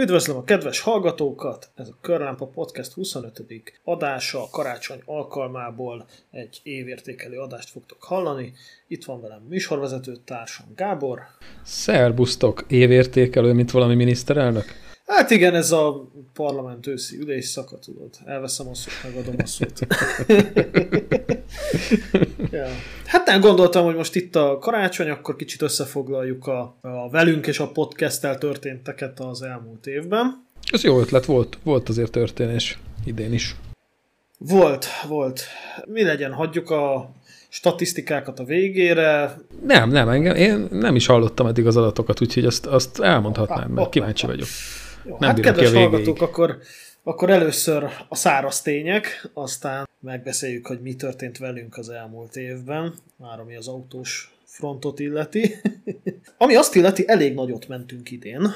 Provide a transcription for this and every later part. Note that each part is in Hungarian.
Üdvözlöm a kedves hallgatókat! Ez a Körlámpa Podcast 25. adása, a karácsony alkalmából egy évértékelő adást fogtok hallani. Itt van velem műsorvezető társam Gábor. Szerbusztok! Évértékelő, mint valami miniszterelnök? Hát igen, ez a parlament őszi ülésszaka, tudod. Elveszem a szót, megadom a szót. ja. Hát nem gondoltam, hogy most itt a karácsony, akkor kicsit összefoglaljuk a, a velünk és a podcasttel történteket az elmúlt évben. Ez jó ötlet volt, volt azért történés idén is. Volt, volt. Mi legyen, hagyjuk a statisztikákat a végére. Nem, nem, engem, én nem is hallottam eddig az adatokat, úgyhogy azt, azt elmondhatnám, mert kíváncsi vagyok. Jó, nem hát kedves hallgatók, akkor, akkor először a száraz tények, aztán megbeszéljük, hogy mi történt velünk az elmúlt évben, már ami az autós frontot illeti. ami azt illeti, elég nagyot mentünk idén,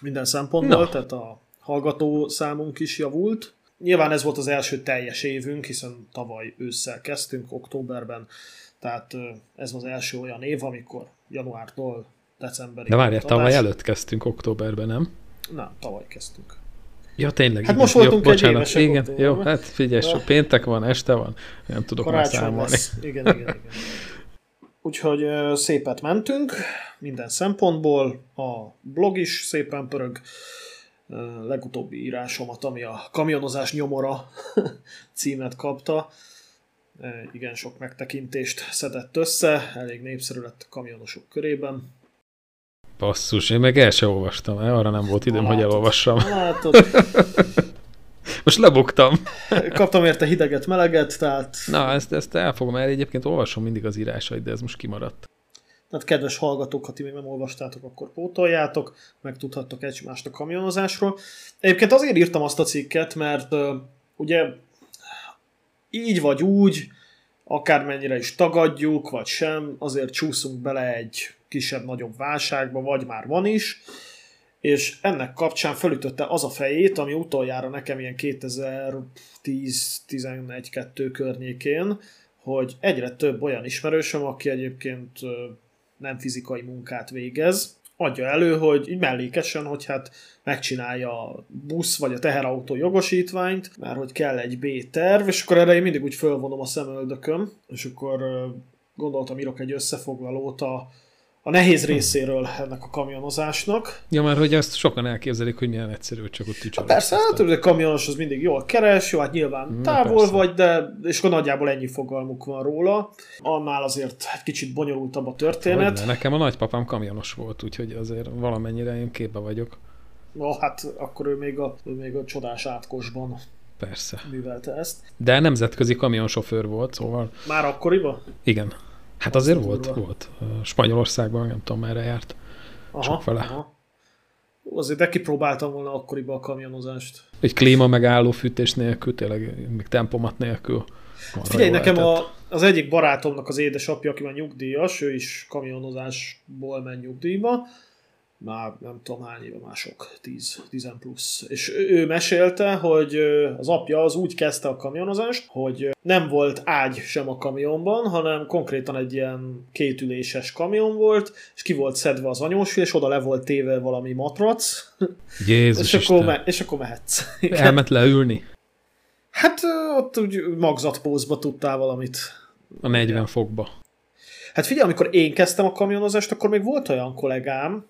minden szempontból, no. tehát a hallgató számunk is javult. Nyilván ez volt az első teljes évünk, hiszen tavaly ősszel kezdtünk, októberben, tehát ez az első olyan év, amikor januártól decemberig. De várjál, tavaly előtt kezdtünk októberben, nem? Nem, tavaly kezdtünk. Ja, tényleg. Hát most voltunk jó, bocsánat, egy igen, jó, hát figyelj, ja. péntek van, este van, nem tudok már számolni. Lesz. Igen, igen, igen. Úgyhogy szépet mentünk minden szempontból, a blog is szépen pörög, legutóbbi írásomat, ami a kamionozás nyomora címet kapta, igen sok megtekintést szedett össze, elég népszerű lett a kamionosok körében. Basszus, én meg el sem olvastam, el, arra nem volt időm, látod, hogy elolvassam. Látod. Most lebuktam. Kaptam érte hideget, meleget, tehát... Na, ezt, ezt elfogom, mert egyébként olvasom mindig az írásait, de ez most kimaradt. Tehát kedves hallgatók, ha ti még nem olvastátok, akkor pótoljátok, meg tudhattok egymást a kamionozásról. Egyébként azért írtam azt a cikket, mert uh, ugye így vagy úgy, akármennyire is tagadjuk, vagy sem, azért csúszunk bele egy kisebb-nagyobb válságba, vagy már van is, és ennek kapcsán fölütötte az a fejét, ami utoljára nekem ilyen 2010-11-2 környékén, hogy egyre több olyan ismerősöm, aki egyébként nem fizikai munkát végez, adja elő, hogy így mellékesen, hogy hát megcsinálja a busz vagy a teherautó jogosítványt, mert hogy kell egy B-terv, és akkor erre én mindig úgy fölvonom a szemöldököm, és akkor gondoltam írok egy összefoglalót a a nehéz részéről ennek a kamionozásnak. Ja, mert hogy ezt sokan elképzelik, hogy milyen egyszerű, csak ott tücsörök. Persze, hát a kamionos az mindig jól keres, jó, hát nyilván Na, távol persze. vagy, de és akkor nagyjából ennyi fogalmuk van róla. Annál azért egy kicsit bonyolultabb a történet. Hogyne, nekem a nagypapám kamionos volt, úgyhogy azért valamennyire én képbe vagyok. No, hát akkor ő még a, ő még a csodás átkosban Persze. művelte ezt. De nemzetközi kamionsofőr volt, szóval... Már akkoriban? Igen. Hát azért az volt, durva. volt. Spanyolországban nem tudom, merre járt. Aha, Csak vele. Aha. Azért de kipróbáltam volna akkoriban a kamionozást. Egy klíma megálló fűtés nélkül, tényleg még tempomat nélkül. Figyelj, nekem a, az egyik barátomnak az édesapja, aki már nyugdíjas, ő is kamionozásból ment nyugdíjba, már nem tudom hány éve, mások, 10, 10 plusz. És ő mesélte, hogy az apja az úgy kezdte a kamionozást, hogy nem volt ágy sem a kamionban, hanem konkrétan egy ilyen kétüléses kamion volt, és ki volt szedve az anyós, és oda le volt téve valami matrac. Jézus és, akkor me- és akkor mehetsz. Elment leülni? Hát ott úgy magzatpózba tudtál valamit. A 40 fokba. Hát figyelj, amikor én kezdtem a kamionozást, akkor még volt olyan kollégám,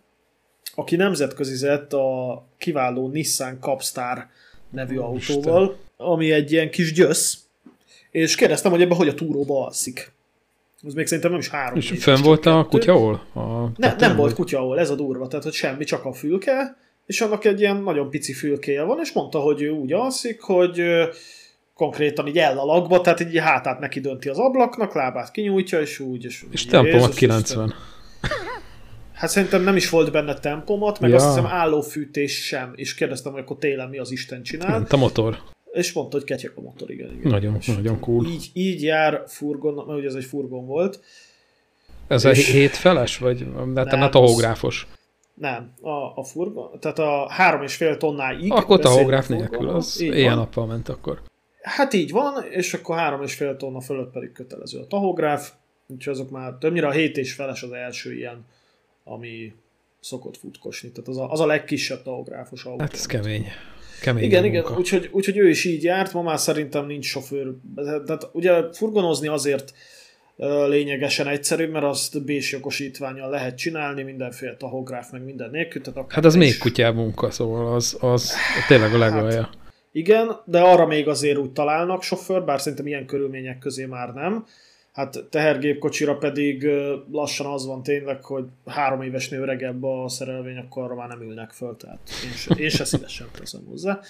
aki nemzetközizett a kiváló Nissan Capstar nevű oh, autóval, Isten. ami egy ilyen kis gyösz, és kérdeztem, hogy ebben hogy a túróba alszik. Az még szerintem nem is három. És fönn volt a kutyahol? A ne, nem volt kutyahol, ez a durva, tehát hogy semmi, csak a fülke, és annak egy ilyen nagyon pici fülkéje van, és mondta, hogy ő úgy alszik, hogy konkrétan így ellalakba, tehát így hátát neki dönti az ablaknak, lábát kinyújtja, és úgy. És, és tempomat 90. Isten. Hát szerintem nem is volt benne tempomat, meg ja. azt hiszem állófűtés sem, és kérdeztem, hogy akkor télen mi az Isten csinál. Ment a motor. És mondta, hogy ketyek a motor, igen. igen. Nagyon, és nagyon cool. Így, így jár furgon, mert ugye ez egy furgon volt. Ez és... a hétfeles, vagy hát nem, a tahográfos? Nem, a, a furgon, tehát a három és fél tonnáig. Akkor tahográf nélkül, az éjjel-nappal ment akkor. Hát így van, és akkor három és fél tonna fölött pedig kötelező a tahográf, úgyhogy azok már többnyire a hét és feles az első ilyen ami szokott futkosni. Tehát az a, az a legkisebb tahográfos autó. Hát ez kemény. Kemény igen, igen, úgyhogy, úgyhogy ő is így járt, ma már szerintem nincs sofőr. Tehát ugye furgonozni azért lényegesen egyszerű, mert azt bés jogosítványal lehet csinálni, mindenféle tahográf, meg minden nélkül. Tehát hát az is... még kutyább munka, szóval az, az tényleg a legalja. Hát, igen, de arra még azért úgy találnak sofőr, bár szerintem ilyen körülmények közé már nem. Hát tehergépkocsira pedig lassan az van tényleg, hogy három évesnél öregebb a szerelvény, akkor arra már nem ülnek föl, tehát én se, én se szívesen teszem hozzá.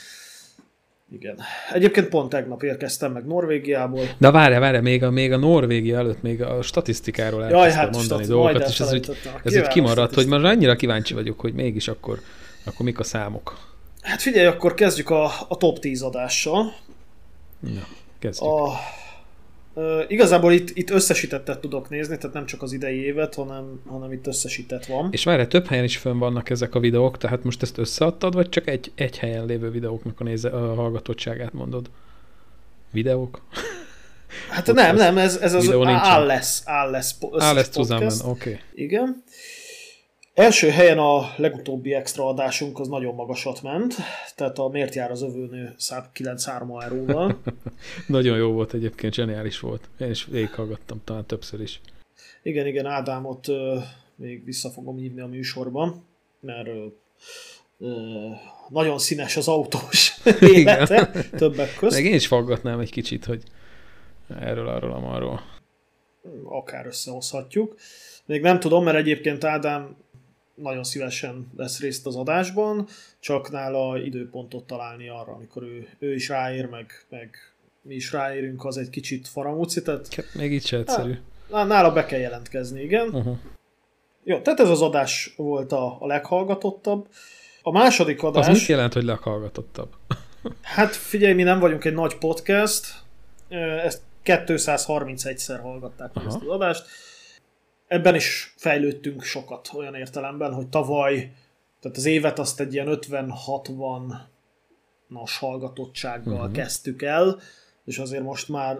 Igen. Egyébként pont tegnap érkeztem meg Norvégiából. De várj, várj, még a, még a Norvégia előtt még a statisztikáról elkezdtem hát mondani dolgokat, és ez, úgy, ez úgy kimaradt, hogy már annyira kíváncsi vagyok, hogy mégis akkor, akkor mik a számok. Hát figyelj, akkor kezdjük a, a top 10 adással. Na, kezdjük. A, Uh, igazából itt, itt összesítettet tudok nézni, tehát nem csak az idei évet, hanem, hanem itt összesített van. És várj, több helyen is fönn vannak ezek a videók, tehát most ezt összeadtad, vagy csak egy, egy helyen lévő videóknak a, néze, a hallgatottságát mondod? Videók? Hát Podcast. nem, nem, ez, ez az áll lesz, áll lesz, áll lesz oké. Okay. Igen. Első helyen a legutóbbi extra adásunk az nagyon magasat ment, tehát a Miért jár az övőnő 9-3 val nagyon jó volt egyébként, zseniális volt. Én is végighallgattam talán többször is. Igen, igen, Ádámot ö, még vissza fogom hívni a műsorban, mert ö, ö, nagyon színes az autós élete, többek közt. Meg én is faggatnám egy kicsit, hogy erről, arról, amarról. Akár összehozhatjuk. Még nem tudom, mert egyébként Ádám nagyon szívesen lesz részt az adásban, csak nála időpontot találni arra, amikor ő, ő is ráér, meg, meg mi is ráérünk, az egy kicsit faramúci, tehát... Még így se egyszerű. Nála be kell jelentkezni, igen. Uh-huh. Jó, tehát ez az adás volt a, a leghallgatottabb. A második adás... Az mit jelent, hogy leghallgatottabb? hát figyelj, mi nem vagyunk egy nagy podcast, ezt 231-szer hallgatták Aha. ezt az adást ebben is fejlődtünk sokat olyan értelemben, hogy tavaly, tehát az évet azt egy ilyen 50-60 nas hallgatottsággal uh-huh. kezdtük el, és azért most már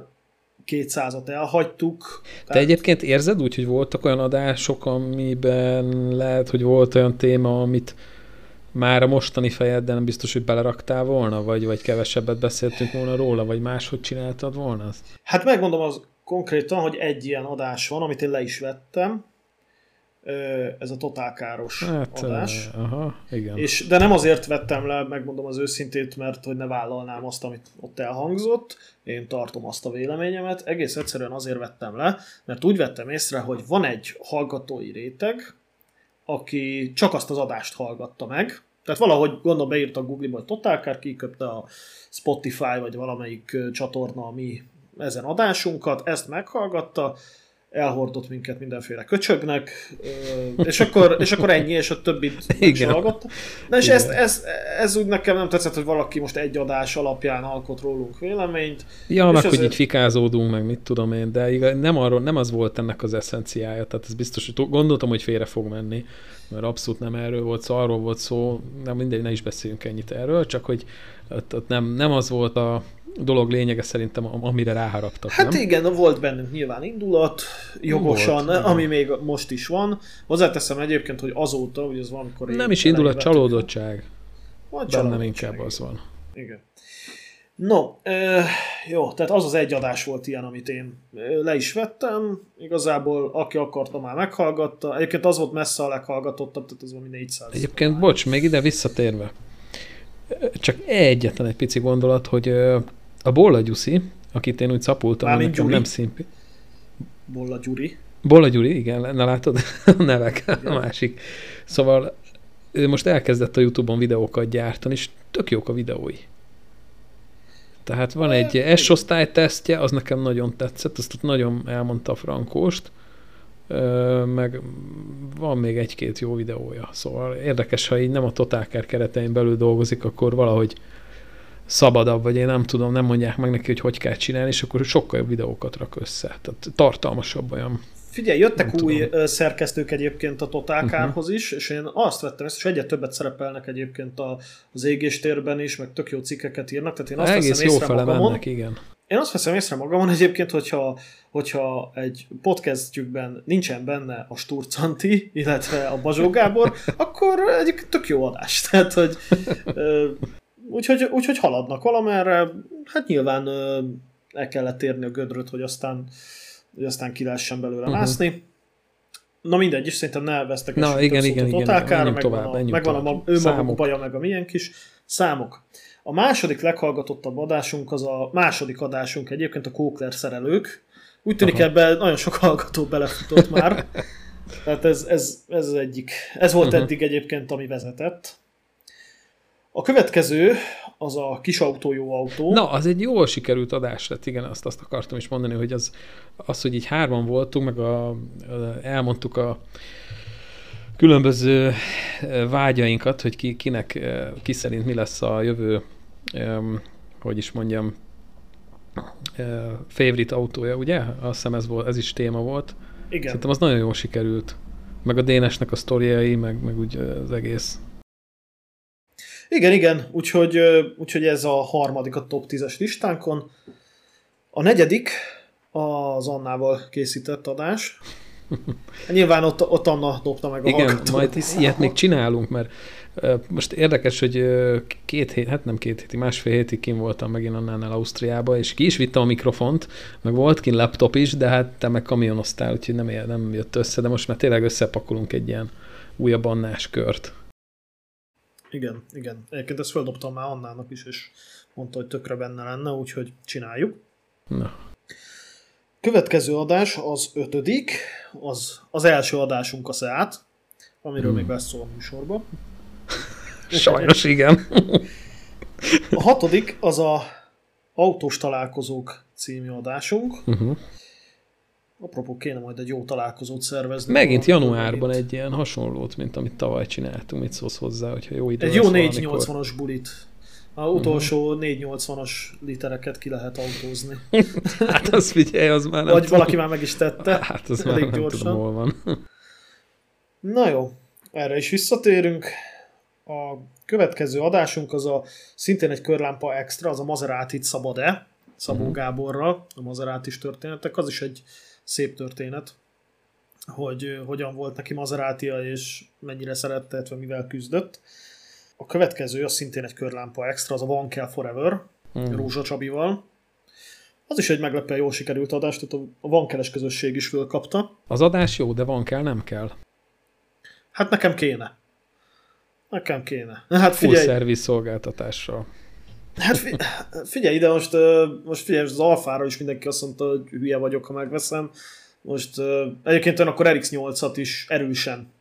200-at elhagytuk. Te tehát... egyébként érzed úgy, hogy voltak olyan adások, amiben lehet, hogy volt olyan téma, amit már a mostani fejedben nem biztos, hogy beleraktál volna, vagy, vagy kevesebbet beszéltünk volna róla, vagy máshogy csináltad volna azt? Hát megmondom az konkrétan, hogy egy ilyen adás van, amit én le is vettem, ez a totálkáros hát, adás. Aha, igen. És, de nem azért vettem le, megmondom az őszintét, mert hogy ne vállalnám azt, amit ott elhangzott, én tartom azt a véleményemet, egész egyszerűen azért vettem le, mert úgy vettem észre, hogy van egy hallgatói réteg, aki csak azt az adást hallgatta meg, tehát valahogy gondolom beírta a Google-ba, hogy Totálkár, kiköpte a Spotify vagy valamelyik csatorna, ami ezen adásunkat, ezt meghallgatta, elhordott minket mindenféle köcsögnek, és akkor, és akkor ennyi, és a többit Igen. hallgatta. Na és ezt, ez, ez úgy nekem nem tetszett, hogy valaki most egy adás alapján alkot rólunk véleményt. Ja, meg ezért... hogy így fikázódunk, meg mit tudom én, de igaz, nem, arról, nem az volt ennek az eszenciája, tehát ez biztos, hogy gondoltam, hogy félre fog menni, mert abszolút nem erről volt szó, arról volt szó, nem mindegy, ne is beszéljünk ennyit erről, csak hogy ott, ott nem, nem az volt a, dolog lényege szerintem, amire ráharaptak. Hát nem? igen, volt bennünk nyilván indulat, jogosan, volt, ami még most is van. Hozzáteszem egyébként, hogy azóta, hogy az valamikor... Nem is indulat, csalódottság. Vagy Bennem inkább az van. Igen. No, e, jó, tehát az az egy adás volt ilyen, amit én le is vettem. Igazából aki akarta, már meghallgatta. Egyébként az volt messze a leghallgatottabb, tehát az valami 400. Egyébként, bocs, még ide visszatérve. Csak egyetlen egy pici gondolat, hogy a Bolla Gyuszi, akit én úgy szapultam, Mármint nekem Gyuri. nem szimpi. Bolla Gyuri. Bolla Gyuri, igen, ne látod a nevek, igen. a másik. Szóval ő most elkezdett a Youtube-on videókat gyártani, és tök jók a videói. Tehát van egy S-osztály tesztje, az nekem nagyon tetszett, azt ott nagyon elmondta a frankóst, meg van még egy-két jó videója. Szóval érdekes, ha így nem a Totálkár keretein belül dolgozik, akkor valahogy szabadabb, vagy én nem tudom, nem mondják meg neki, hogy hogy kell csinálni, és akkor sokkal jobb videókat rak össze. Tehát tartalmasabb olyan. Figyelj, jöttek nem új tudom. szerkesztők egyébként a Totálkárhoz uh-huh. is, és én azt vettem, és egyet többet szerepelnek egyébként a, az égéstérben is, meg tök jó cikkeket írnak, tehát én azt Egész jó fele magamon, mennek, igen. én azt veszem észre magamon egyébként, hogyha, hogyha egy podcastjükben nincsen benne a Sturcanti, illetve a Bazsó Gábor, akkor egyik tök jó adás. Tehát, hogy úgyhogy, úgyhogy haladnak valamerre. Hát nyilván el kellett térni a gödröt, hogy aztán, hogy aztán ki lehessen belőle uh-huh. mászni. Na mindegy, és szerintem ne vesztek Na, igen, igen, igen, totálkára, megvan, tovább, a, megvan a, ő maguk baja, meg a milyen kis számok. A második leghallgatottabb adásunk az a második adásunk egyébként a Kókler szerelők. Úgy tűnik Aha. ebben nagyon sok hallgató belefutott már. Tehát ez, ez, ez az egyik. Ez volt uh-huh. eddig egyébként, ami vezetett. A következő az a kis autó jó autó. Na, az egy jól sikerült adás lett, igen, azt, azt akartam is mondani, hogy az, az hogy így hárman voltunk, meg a, a, elmondtuk a különböző vágyainkat, hogy ki, kinek, ki szerint mi lesz a jövő, um, hogy is mondjam, favorite autója, ugye? Azt hiszem ez, volt, ez is téma volt. Igen. Szerintem az nagyon jól sikerült. Meg a Dénesnek a sztoriai, meg, meg úgy az egész. Igen, igen, úgyhogy, úgyhogy ez a harmadik a top 10-es listánkon. A negyedik az Annával készített adás. Nyilván ott, ott Anna dobta meg a Igen, majd ilyet még csinálunk, mert most érdekes, hogy két hét, hát nem két héti, másfél hétig kim voltam megint annál Ausztriába, és ki is vittem a mikrofont, meg volt kint laptop is, de hát te meg kamionoztál, úgyhogy nem, nem jött össze, de most már tényleg összepakolunk egy ilyen újabb annás kört. Igen, igen. Egyébként ezt feldobtam már Annának is, és mondta, hogy tökre benne lenne, úgyhogy csináljuk. Na. Következő adás az ötödik, az, az első adásunk a SEAT, amiről hmm. még lesz szó a műsorban. Sajnos igen. A hatodik az a autós találkozók című adásunk. Uh-huh. Apropó, kéne majd egy jó találkozót szervezni. Megint januárban megint. egy ilyen hasonlót, mint amit tavaly csináltunk. Mit szólsz hozzá, hogyha jó idő Egy jó 480-as bulit. A utolsó uh-huh. 480-as litereket ki lehet autózni. hát az figyelj, az már nem Vagy tudom. valaki már meg is tette. Hát az már nem gyorsan. tudom, hol van. Na jó, erre is visszatérünk. A következő adásunk az a szintén egy körlámpa extra, az a Maserati szabad-e? Szabó uh-huh. Gáborral, a Maserati történetek, az is egy szép történet, hogy hogyan volt neki Maseratia, és mennyire szerette, illetve mivel küzdött. A következő, az szintén egy körlámpa extra, az a Van Kell Forever, mm. Rózsa Csabival. Az is egy meglepően jól sikerült adás, tehát a Van Keles közösség is fölkapta. Az adás jó, de Van Kell nem kell. Hát nekem kéne. Nekem kéne. Hát figyelj. Full service szolgáltatással. Hát figyelj ide, most, most figyelj, az alfára is mindenki azt mondta, hogy hülye vagyok, ha megveszem. Most egyébként én akkor RX8-at is erősen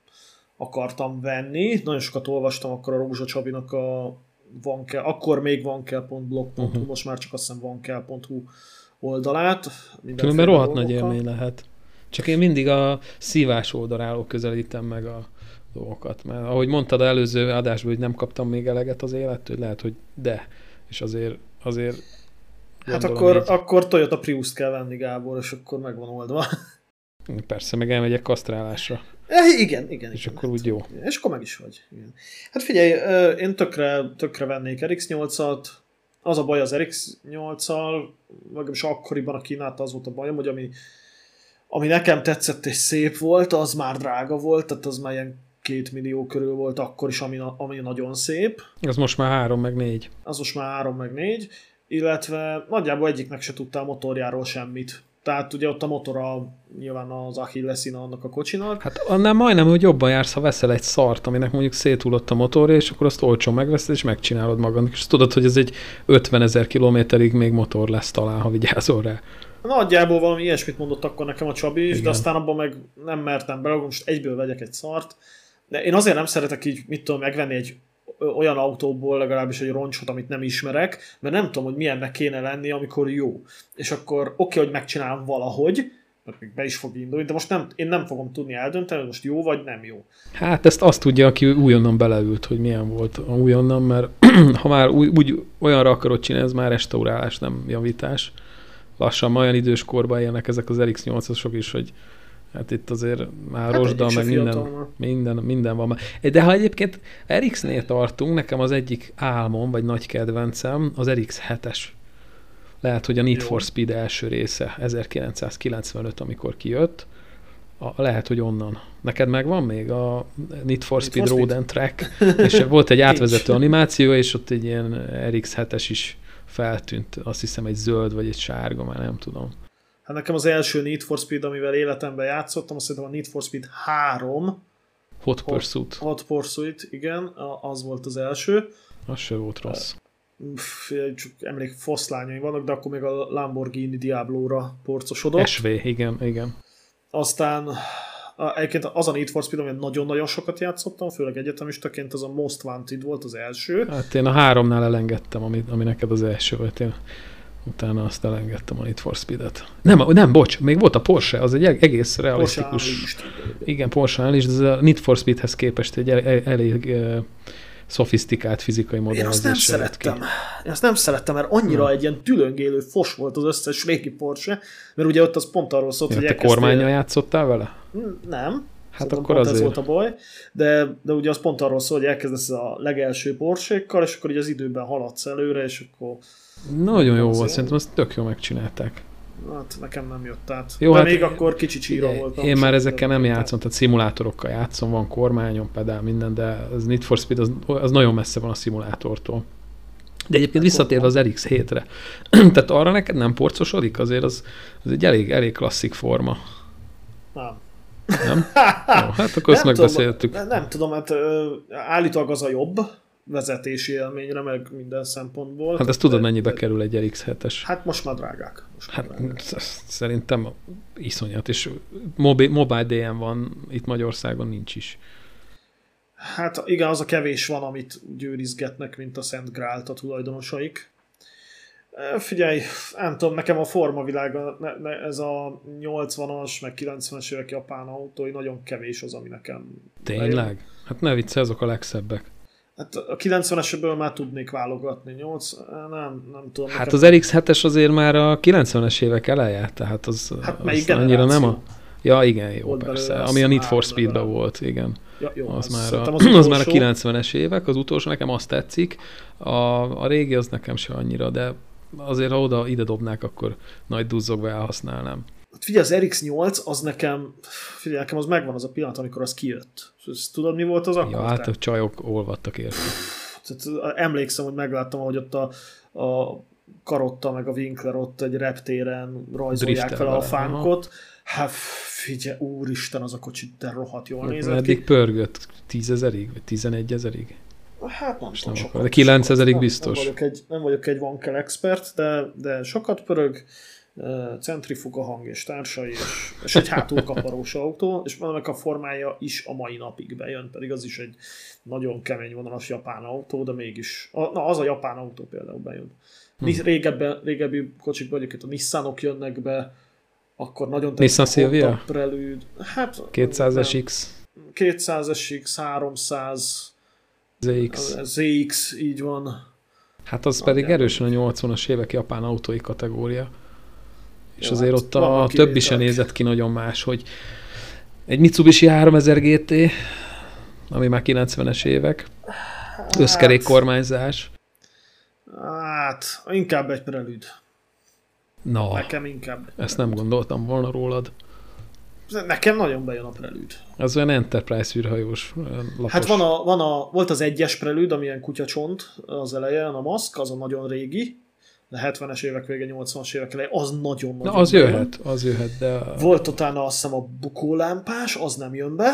akartam venni. Nagyon sokat olvastam akkor a Rózsa Csabinak a van kell, akkor még van kell.blog.hu, uh-huh. most már csak azt hiszem van kell.hu oldalát. Különben rohadt nagy élmény lehet. Csak én mindig a szívás oldaláról közelítem meg a dolgokat. Mert ahogy mondtad előző adásban, hogy nem kaptam még eleget az élettől, lehet, hogy de és azért, azért Hát akkor, így... akkor Toyota Prius-t kell venni, Gábor, és akkor meg van oldva. Persze, meg elmegyek kasztrálásra. E, igen, igen. És igen, akkor úgy jó. És akkor meg is vagy. Igen. Hát figyelj, én tökre, tökre vennék RX8-at, az a baj az RX8-al, is akkoriban a kínálta az volt a bajom, hogy ami, ami nekem tetszett és szép volt, az már drága volt, tehát az már ilyen két millió körül volt akkor is, ami, ami nagyon szép. Az most már három meg négy. Az most már három meg négy, illetve nagyjából egyiknek se tudta a motorjáról semmit. Tehát ugye ott a motora nyilván az Achillesina annak a kocsinak. Hát annál majdnem, hogy jobban jársz, ha veszel egy szart, aminek mondjuk széthullott a motorja, és akkor azt olcsón megveszed, és megcsinálod magadnak. És tudod, hogy ez egy 50 ezer kilométerig még motor lesz talán, ha vigyázol rá. Nagyjából valami ilyesmit mondott akkor nekem a Csabi is, Igen. de aztán abban meg nem mertem bele, most egyből vegyek egy szart. De én azért nem szeretek így, mit tudom, megvenni egy olyan autóból legalábbis egy roncsot, amit nem ismerek, mert nem tudom, hogy milyennek kéne lenni, amikor jó. És akkor oké, okay, hogy megcsinálom valahogy, mert még be is fog indulni, de most nem, én nem fogom tudni eldönteni, hogy most jó vagy nem jó. Hát ezt azt tudja, aki újonnan beleült, hogy milyen volt a újonnan, mert ha már úgy, úgy olyanra akarod csinálni, ez már restaurálás, nem javítás. Lassan olyan idős korban élnek ezek az RX-8-asok is, hogy Hát itt azért már hát rozsda, meg minden, minden, minden van. De ha egyébként RX-nél tartunk, nekem az egyik álmom, vagy nagy kedvencem, az RX 7-es. lehet, hogy a Need Jó. for Speed első része 1995, amikor kijött, a, lehet, hogy onnan. Neked megvan még a Need for Speed Need for Road and Track, és volt egy átvezető animáció, és ott egy ilyen RX7-es is feltűnt, azt hiszem egy zöld vagy egy sárga, már nem tudom. Hát nekem az első Need for Speed, amivel életemben játszottam, azt hiszem a Need for Speed 3. Hot Pursuit. Hot, Hot Pursuit, igen, az volt az első. Az se volt rossz. Csak emlék, foszlányai vannak, de akkor még a Lamborghini Diablo-ra porcosodott. SV, igen, igen. Aztán egyébként az a Need for Speed, amit nagyon-nagyon sokat játszottam, főleg egyetemistaként, az a Most Wanted volt az első. Hát én a háromnál elengedtem, ami, ami neked az első volt. Én utána azt elengedtem a Need for Speed-et. Nem, nem, bocs, még volt a Porsche, az egy egész realisztikus. Porsche igen, Porsche is, de ez a Need for Speedhez képest egy elég, elég szofisztikált fizikai modell. Én azt nem szerettem. Ki. Én azt nem szerettem, mert annyira hmm. egy ilyen tülöngélő fos volt az összes régi Porsche, mert ugye ott az pont arról szólt, ja, hogy te kormányra játszottál vele? Nem. Hát Szerintem akkor azért. ez volt a baj, de, de ugye az pont arról szól, hogy elkezdesz a legelső Porsche-kkal, és akkor ugye az időben haladsz előre, és akkor... Nagyon jó volt, szerintem azt tök jó megcsinálták. Hát nekem nem jött át. Jó, De hát még akkor kicsi csíra voltam. Én már ezekkel nem játszom, tehát szimulátorokkal játszom, van kormányom, pedál, minden, de az Need for Speed az, az nagyon messze van a szimulátortól. De egyébként visszatérve az RX7-re, tehát arra neked nem porcosodik? Azért az, az egy elég, elég klasszik forma. Nem. Nem? Jó, hát akkor ezt megbeszéltük. Nem, nem tudom, hát állítólag az a jobb, vezetési élményre, meg minden szempontból. Hát ezt tudod, mennyibe de, kerül egy RX7-es? Hát most már drágák. Most hát drágák. szerintem iszonyat, és mobi, mobile DM van, itt Magyarországon nincs is. Hát igen, az a kevés van, amit győrizgetnek, mint a Szent Grált a tulajdonosaik. Figyelj, nem tudom, nekem a formavilág, ez a 80-as, meg 90-es évek japán autói nagyon kevés az, ami nekem... Tényleg? Hát ne vicce, azok a legszebbek. Hát a 90-esből már tudnék válogatni, 8, nem, nem tudom. Hát az RX-7-es azért már a 90-es évek eleje, tehát az, hát az annyira nem a... Ja, igen, jó, persze. Ami a Need for speed volt, igen. Ja, jó, az, az, már a, az, az már a 90-es évek, az utolsó nekem azt tetszik. A, a régi az nekem se annyira, de azért ha oda ide dobnák, akkor nagy duzzogva elhasználnám. Hát figyelj, az RX8 az nekem, figyelj, nekem az megvan az a pillanat, amikor az kijött. Tudod, mi volt az akkor? Ja, hát a csajok olvadtak érte. Tehát emlékszem, hogy megláttam, hogy ott a, a Karotta meg a Winkler ott egy reptéren rajzolják Drifter fel a fánkot. Hát figyelj, úristen, az a kocsi de rohadt jól nézett Eddig ki. pörgött? Tízezerig? Vagy tizenegy ezerig? Hát nem tudom, sokat, De kilencezerig biztos. Nem vagyok egy, nem vagyok egy Vankel expert, de, de sokat pörög centrifuga hang és társai, és, és egy hátulkaparós autó, és ennek a formája is a mai napig bejön, pedig az is egy nagyon kemény vonalas japán autó, de mégis, a, na az a japán autó például bejön. Régebben, régebbi kocsik vagyok, itt a Nissanok jönnek be, akkor nagyon Nissan Silvia? Prelüd. Hát, 200-es 200-es X, 300 ZX. ZX, így van. Hát az pedig erősen a 80-as évek japán autói kategória. És Jó, azért hát ott a többi se nézett ki nagyon más, hogy egy Mitsubishi 3000 GT, ami már 90-es évek, hát, összkerék kormányzás. Hát, inkább egy prelüd. Na, Nekem inkább. Ezt nem gondoltam volna rólad. Nekem nagyon bejön a prelüd. Az olyan Enterprise űrhajós lapos. Hát van a, van a, volt az egyes prelüd, amilyen kutyacsont az elején, a maszk, az a nagyon régi, de 70-es évek vége, 80-as évek elején, az nagyon nagyon Na, az jöhet, az jöhet, de... Volt utána azt hiszem a bukólámpás, az nem jön be.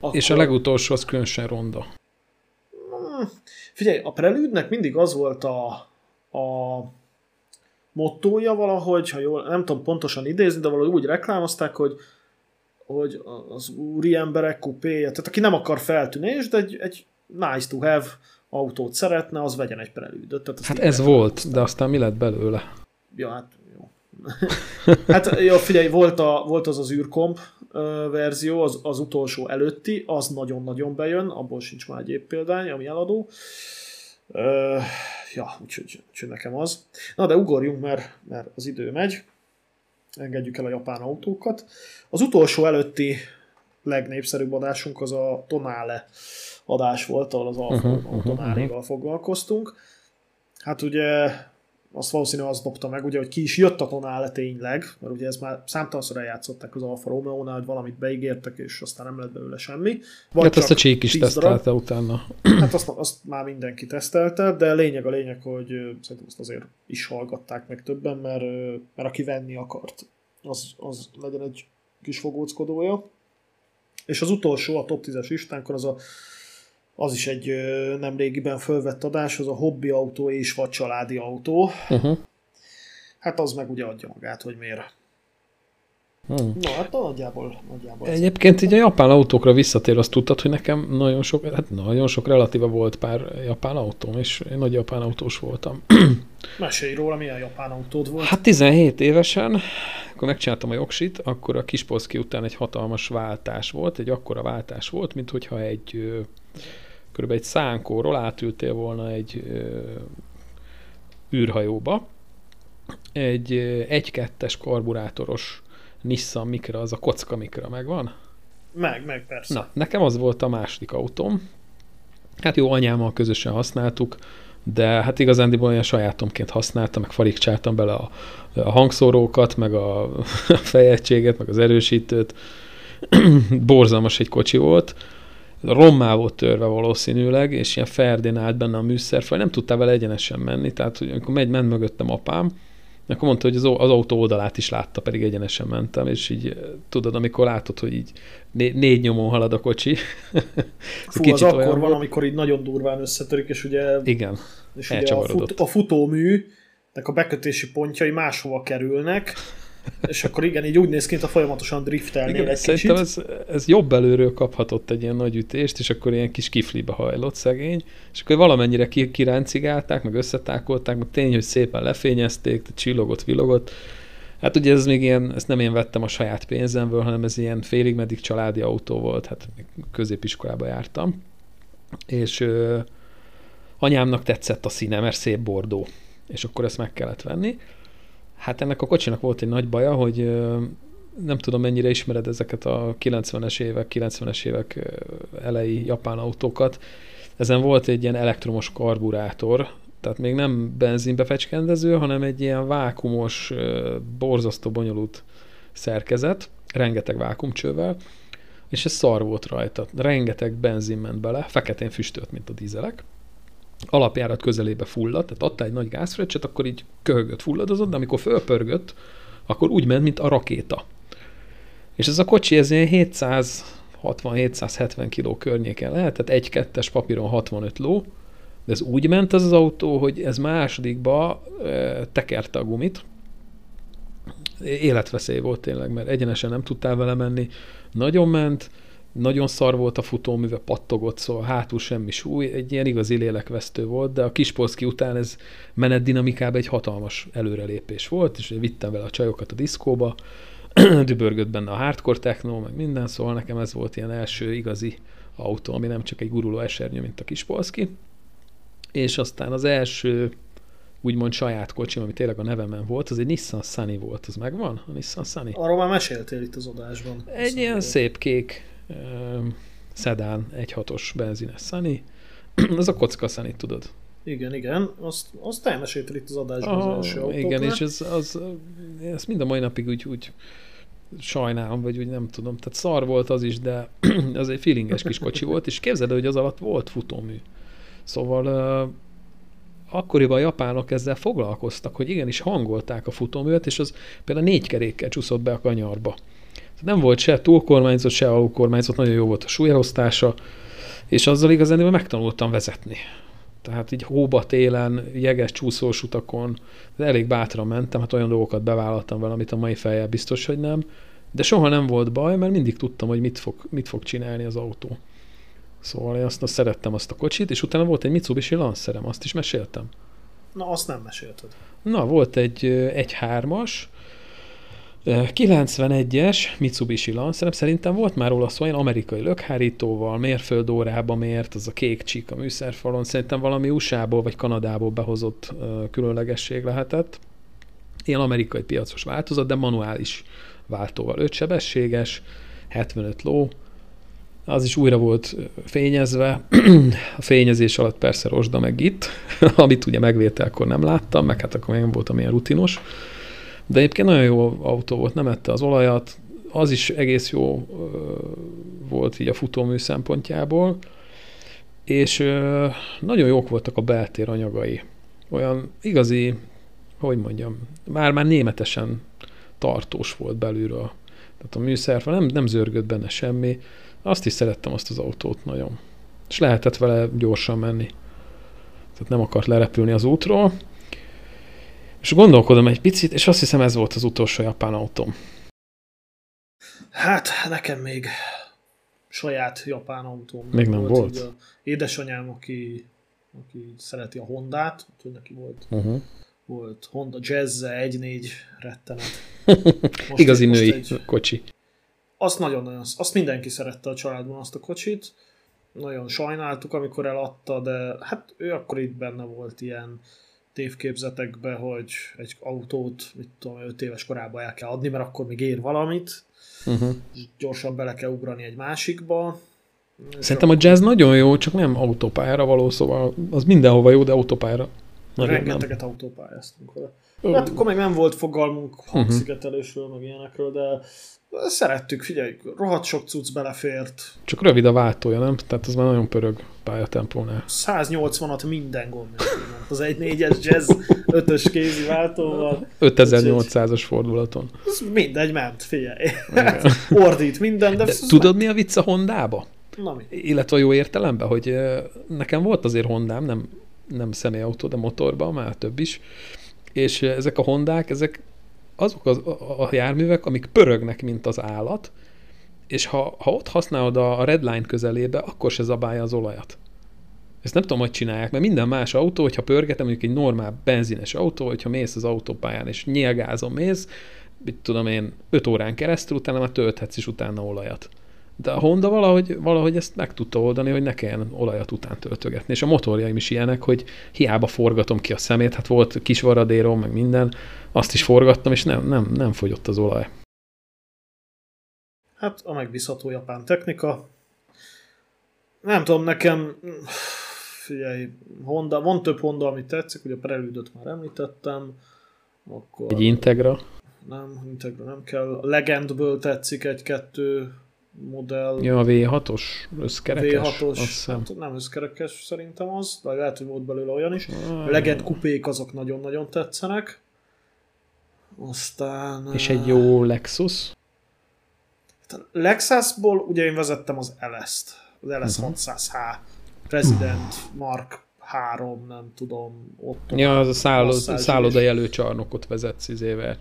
Akkor... És a legutolsó az különösen ronda. Hmm. Figyelj, a prelüdnek mindig az volt a, a mottója valahogy, ha jól, nem tudom pontosan idézni, de valahogy úgy reklámozták, hogy hogy az úri emberek kupéja, tehát aki nem akar feltűnés, de egy, egy nice to have autót szeretne, az vegyen egy prelűdöt. Tehát hát ez volt, aztán. de aztán mi lett belőle? Ja, hát jó. hát jó, figyelj, volt, a, volt az az űrkomp verzió, az, az utolsó előtti, az nagyon-nagyon bejön, abból sincs már egyéb példány, ami eladó. Uh, ja, úgyhogy, úgyhogy nekem az. Na, de ugorjunk, mert, mert az idő megy. Engedjük el a japán autókat. Az utolsó előtti legnépszerűbb adásunk az a Tonale adás volt, ahol az Alfa uh-huh, uh-huh, uh-huh. foglalkoztunk. Hát ugye azt valószínűleg az dobta meg, ugye, hogy ki is jött a tonál tényleg, mert ugye ez már számtalanszor eljátszották az Alfa romeo hogy valamit beígértek, és aztán nem lett belőle semmi. Vagy hát azt a csík is tesztelte utána. Hát azt, azt már mindenki tesztelte, de lényeg a lényeg, hogy szerintem azt azért is hallgatták meg többen, mert, mert aki venni akart, az, az legyen egy kis fogóckodója. És az utolsó, a top 10-es listánkon az a az is egy nem régiben fölvett adás, az a hobbi autó és vagy családi autó. Uh-huh. Hát az meg ugye adja magát, hogy miért. Hmm. Na, hát nagyjából, nagyjából. Egyébként így a japán autókra visszatér, azt tudtad, hogy nekem nagyon sok, hát nagyon sok relatíva volt pár japán autóm, és én nagy japán autós voltam. Mesélj róla, milyen japán autód volt? Hát 17 évesen, akkor megcsináltam a jogsit, akkor a Kispolszki után egy hatalmas váltás volt, egy akkora váltás volt, mint hogyha egy körülbelül egy szánkóról átültél volna egy ö, űrhajóba, egy egy-kettes karburátoros Nissan Micra, az a kocka Micra megvan? Meg, meg persze. Na, nekem az volt a második autóm. Hát jó, anyámmal közösen használtuk, de hát igazándiból olyan sajátomként használtam, meg farigcsáltam bele a, a hangszórókat, meg a fejegységet, meg az erősítőt. Borzalmas egy kocsi volt rommá volt törve valószínűleg, és ilyen ferdén állt benne a műszerfaj, nem tudtál vele egyenesen menni, tehát hogy amikor megy, ment mögöttem apám, akkor mondta, hogy az, az autó oldalát is látta, pedig egyenesen mentem, és így tudod, amikor látod, hogy így né- négy nyomon halad a kocsi. Fú, az akkor van, amikor így nagyon durván összetörik, és ugye, Igen, és ugye a, fut, a futómű, a bekötési pontjai máshova kerülnek, és akkor igen, így úgy néz ki, a folyamatosan driftelnél igen, egy Szerintem ez, ez jobb előről kaphatott egy ilyen nagy ütést, és akkor ilyen kis kiflibe hajlott szegény, és akkor valamennyire kiráncigálták, meg összetákolták, meg tény, hogy szépen lefényezték, csillogott, villogott. Hát ugye ez még ilyen, ezt nem én vettem a saját pénzemből, hanem ez ilyen félig meddig családi autó volt, hát középiskolába jártam. És ö, anyámnak tetszett a színe, mert szép bordó, és akkor ezt meg kellett venni. Hát ennek a kocsinak volt egy nagy baja, hogy nem tudom mennyire ismered ezeket a 90-es évek, 90-es évek elejé japán autókat. Ezen volt egy ilyen elektromos karburátor, tehát még nem benzinbe fecskendező, hanem egy ilyen vákumos, borzasztó bonyolult szerkezet, rengeteg vákumcsővel, és ez szar volt rajta. Rengeteg benzin ment bele, feketén füstölt, mint a dízelek alapjárat közelébe fulladt, tehát adta egy nagy gázfröccset, akkor így köhögött, fulladozott, de amikor fölpörgött, akkor úgy ment, mint a rakéta. És ez a kocsi, ez ilyen 760-770 kiló környéken lehet, tehát egy-kettes papíron 65 ló, de ez úgy ment az az autó, hogy ez másodikba e, tekerte a gumit. Életveszély volt tényleg, mert egyenesen nem tudtál vele menni. Nagyon ment, nagyon szar volt a futóműve, pattogott, szóval hátul semmi súly, egy ilyen igazi lélekvesztő volt, de a Kispolszki után ez menet dinamikában egy hatalmas előrelépés volt, és vittem vele a csajokat a diszkóba, dübörgött benne a hardcore techno, meg minden, szóval nekem ez volt ilyen első igazi autó, ami nem csak egy guruló esernyő, mint a Kispolszki. És aztán az első úgymond saját kocsim, ami tényleg a nevemen volt, az egy Nissan Sunny volt, az megvan? A Nissan Sunny? Arról már meséltél itt az adásban. Egy ilyen szép kék szedán 1.6-os benzines Sunny. az a kocka Sunny, tudod? Igen, igen. Azt, azt elmeséltél itt az adásban ah, az első autóknál. Igen, és ez, az, ezt mind a mai napig úgy, úgy sajnálom, vagy úgy nem tudom. Tehát szar volt az is, de az egy feelinges kis kocsi volt, és képzeld, hogy az alatt volt futómű. Szóval uh, akkoriban a japánok ezzel foglalkoztak, hogy igenis hangolták a futóművet, és az például négy kerékkel csúszott be a kanyarba. Nem volt se túlkormányzott, se alulkormányzott, nagyon jó volt a súlyelosztása, és azzal igazán megtanultam vezetni. Tehát így hóba télen, jeges csúszós utakon, de elég bátran mentem, hát olyan dolgokat bevállaltam vele, amit a mai fejjel biztos, hogy nem. De soha nem volt baj, mert mindig tudtam, hogy mit fog, mit fog csinálni az autó. Szóval én azt, azt szerettem azt a kocsit, és utána volt egy Mitsubishi Lancerem, azt is meséltem. Na, azt nem mesélted. Na, volt egy, egy hármas, 91-es Mitsubishi Lancer, szerintem volt már róla szó, olyan amerikai lökhárítóval, mérföldórába mért, az a kék csík a műszerfalon, szerintem valami USA-ból vagy Kanadából behozott különlegesség lehetett. Ilyen amerikai piacos változat, de manuális váltóval. 5 sebességes, 75 ló, az is újra volt fényezve. A fényezés alatt persze rozsda meg itt, amit ugye megvételkor nem láttam, meg hát akkor még voltam ilyen rutinos. De egyébként nagyon jó autó volt, nem ette az olajat, az is egész jó volt így a futómű szempontjából, és nagyon jók voltak a beltér anyagai. Olyan igazi, hogy mondjam, már-már németesen tartós volt belülről. Tehát a műszerfa nem, nem zörgött benne semmi. Azt is szerettem azt az autót nagyon. És lehetett vele gyorsan menni. Tehát nem akart lerepülni az útról. És gondolkodom egy picit, és azt hiszem ez volt az utolsó japán autóm. Hát, nekem még saját japán autóm. Még nem volt? volt? édesanyám, aki, aki szereti a Hondát, úgyhogy neki volt, uh-huh. volt Honda Jazz 1.4 rettenet. Most Igazi egy, női egy, kocsi. Azt nagyon-nagyon, azt mindenki szerette a családban azt a kocsit. Nagyon sajnáltuk, amikor eladta, de hát ő akkor itt benne volt ilyen tévképzetekbe, hogy egy autót, mit tudom, 5 éves korában el kell adni, mert akkor még ér valamit, uh-huh. gyorsan bele kell ugrani egy másikba. Szerintem a jazz nagyon jó, csak nem autópályára való, szóval az mindenhova jó, de autópályára. Rengeteget nem. autópályáztunk vele. Hát akkor még nem volt fogalmunk mhm. hangszigetelésről, uh-huh. meg ilyenekről, de szerettük, figyelj, rohadt sok cucc belefért. Csak rövid a váltója, nem? Tehát az már nagyon pörög pályatempónál. 180-at minden gond Az egy négyes jazz ötös kézi váltóval. 5800-as fordulaton. Ez mindegy, ment, figyelj. Hát, ordít minden, de... de tudod, mi a vicc a Hondába? Na mi? Illetve a jó értelemben, hogy nekem volt azért Hondám, nem, nem személyautó, de motorban, már több is, és ezek a Hondák, ezek azok az, a, járművek, amik pörögnek, mint az állat, és ha, ha ott használod a, redline közelébe, akkor se zabálja az olajat. Ezt nem tudom, hogy csinálják, mert minden más autó, hogyha pörgetem, mondjuk egy normál benzines autó, hogyha mész az autópályán és nyilgázom mész, mit tudom én, 5 órán keresztül, utána már tölthetsz is utána olajat. De a Honda valahogy, valahogy ezt meg tudta oldani, hogy ne kelljen olajat után töltögetni. És a motorjaim is ilyenek, hogy hiába forgatom ki a szemét, hát volt kis varadérom, meg minden, azt is forgattam, és nem, nem, nem fogyott az olaj. Hát a megbízható japán technika. Nem tudom, nekem figyelj, Honda, van több Honda, amit tetszik, ugye a Prelude-ot már említettem. Akkor... Egy Integra? Nem, Integra nem kell. A Legendből tetszik egy-kettő modell. Ja, a V6-os összkerekes? V6-os, hát nem összkerekes szerintem az, de lehet, hogy volt belőle olyan is. A Legend kupék azok nagyon-nagyon tetszenek. Aztán... És egy jó Lexus? Hát Lexusból ugye én vezettem az LS-t, az LS uh-huh. 600H, President Mark 3, nem tudom, ott. Ja, az a szállod, szállodai előcsarnokot vezetsz izével,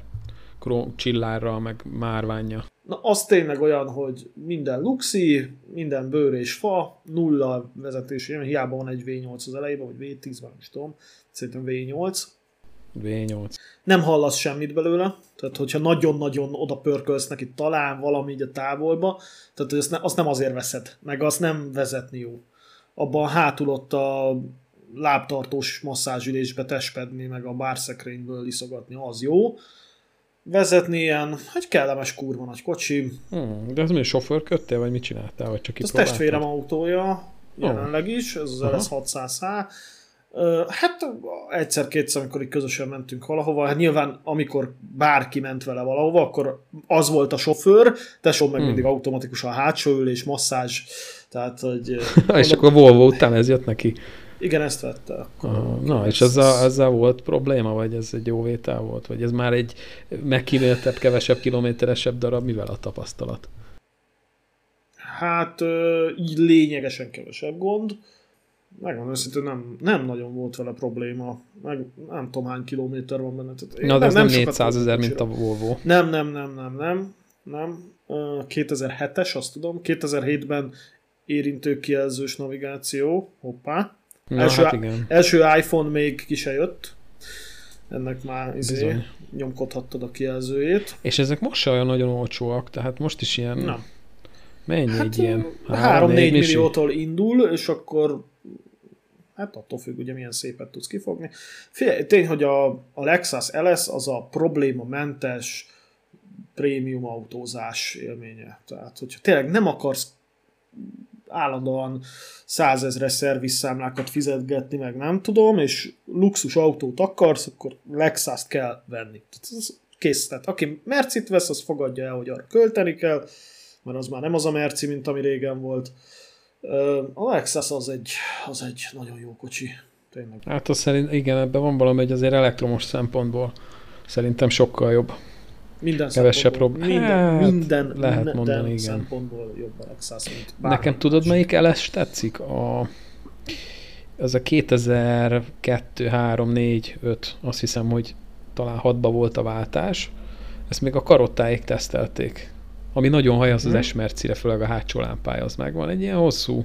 csillárral, meg márványa. Na, az tényleg olyan, hogy minden luxi, minden bőr és fa, nulla vezetés, hiába van egy V8 az elejében, vagy V10, vagy nem tudom, szerintem V8. V8. Nem hallasz semmit belőle, tehát hogyha nagyon-nagyon oda pörkölsz neki talán valami így a távolba, tehát azt, ne, azt nem azért veszed, meg azt nem vezetni jó. Abban hátul ott a lábtartós masszázsülésbe tespedni, meg a bárszekrényből iszogatni, az jó vezetni ilyen, egy kellemes kurva nagy kocsi. Hmm, de ez mi sofőr köttél, vagy mit csináltál? Vagy csak ez testvérem autója, jelenleg is, ez az LS 600H. Hát egyszer-kétszer, amikor itt közösen mentünk valahova, hát nyilván amikor bárki ment vele valahova, akkor az volt a sofőr, tesóm meg hmm. mindig automatikusan a hátsó ülés, masszázs, tehát hogy... és akkor Volvo után ez jött neki. Igen, ezt vette. Akkor uh, na, és ezzel, ezzel volt probléma, vagy ez egy jó vétel volt? Vagy ez már egy megkíméltebb, kevesebb, kilométeresebb darab, mivel a tapasztalat? Hát így lényegesen kevesebb gond. Megmondom őszintén, nem, nem nagyon volt vele probléma. Meg nem tudom hány kilométer van benne. Tehát Na, de ez nem, nem 400 ezer, mint a Volvo. Nem, nem, nem, nem, nem. nem. 2007-es, azt tudom. 2007-ben érintőkijelzős navigáció. Hoppá. Na, első, hát igen. első iPhone még ki se jött. Ennek már izé, nyomkodhattad a kijelzőjét. És ezek most se olyan nagyon olcsóak, tehát most is ilyen... Nem. Mennyi hát, egy ilyen? 3-4 milliótól indul, és akkor hát attól függ, ugye milyen szépet tudsz kifogni. Figyelj, tény, hogy a, a Lexus LS az a problémamentes prémium autózás élménye. Tehát, hogyha tényleg nem akarsz állandóan százezres szervisszámlákat fizetgetni, meg nem tudom, és luxus autót akarsz, akkor Lexus-t kell venni. Kész. Tehát aki Mercit vesz, az fogadja el, hogy arra költeni kell, mert az már nem az a Merci, mint ami régen volt. A Lexus az egy, az egy nagyon jó kocsi. Tényleg. Hát az szerint, igen, ebben van valami, hogy azért elektromos szempontból szerintem sokkal jobb. Minden Kevesebb prób- minden, hát, minden, lehet minden mondani, igen. szempontból jobb a Lexus, mint Nekem tudod, melyik LS tetszik? A, az a 2002, 3, 4, 5, azt hiszem, hogy talán 6 volt a váltás. Ezt még a karottáig tesztelték. Ami nagyon haj, az az hmm. esmercire, főleg a hátsó lámpája, az megvan. Egy ilyen hosszú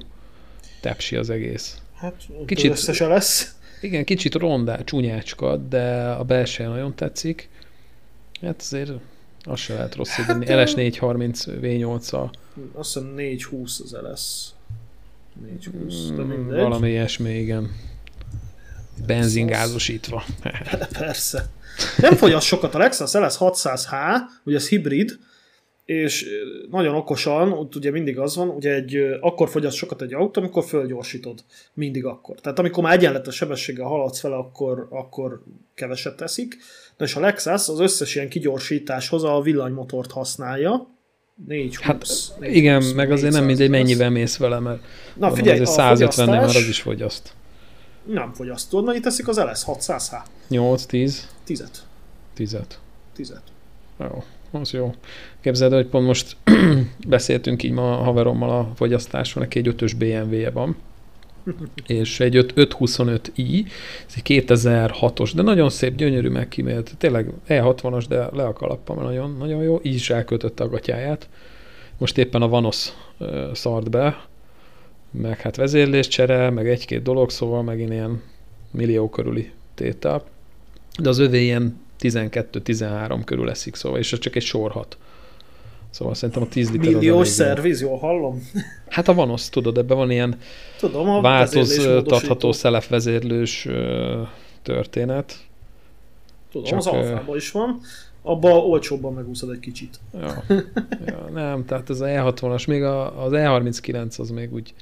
tepsi az egész. Hát kicsit, összese lesz. Igen, kicsit rondá, csúnyácska, de a belseje nagyon tetszik. Hát azért az se lehet rossz hát, LS430 V8-a. Azt hiszem 420 az LS. 420, de mm, mindegy. Valami ilyesmi, igen. Benzingázosítva. Persze. Nem fogyaszt sokat a Lexus LS 600H, ugye ez hibrid, és nagyon okosan, ott ugye mindig az van, ugye egy, akkor fogyaszt sokat egy autó, amikor fölgyorsítod. Mindig akkor. Tehát amikor már egyenletes sebességgel haladsz vele, akkor, akkor keveset teszik. De és a Lexus az összes ilyen kigyorsításhoz a villanymotort használja, 4 20, Hát 4, igen, 20, meg azért nem mindegy, mennyivel mész vele, mert Na, figyelj, azért 150 nem, az is fogyaszt. Nem fogyaszt. Tudod, mennyit teszik az LS 600H? 8, 10? 10 10 10 Jó az jó. Képzeld, hogy pont most beszéltünk így ma a haverommal a fogyasztásról, neki egy ötös BMW-je van, és egy 525i, ez egy 2006-os, de nagyon szép, gyönyörű, megkímélt, tényleg E60-as, de le a kalappal, nagyon, nagyon jó, így is elköltötte a gatyáját. Most éppen a Vanos szart be, meg hát vezérléscsere, meg egy-két dolog, szóval megint ilyen millió körüli tétel. De az övé ilyen 12-13 körül leszik, szóval, és ez csak egy sorhat. Szóval szerintem a 10 liter Milliós szerviz, jól hallom? Hát a Vanos, tudod, ebben van ilyen Tudom, a változtatható szelefvezérlős történet. Tudom, csak, az alfában is van. Abba olcsóbban megúszod egy kicsit. Ja, ja, nem, tehát az E60-as, még a, az E39 az még úgy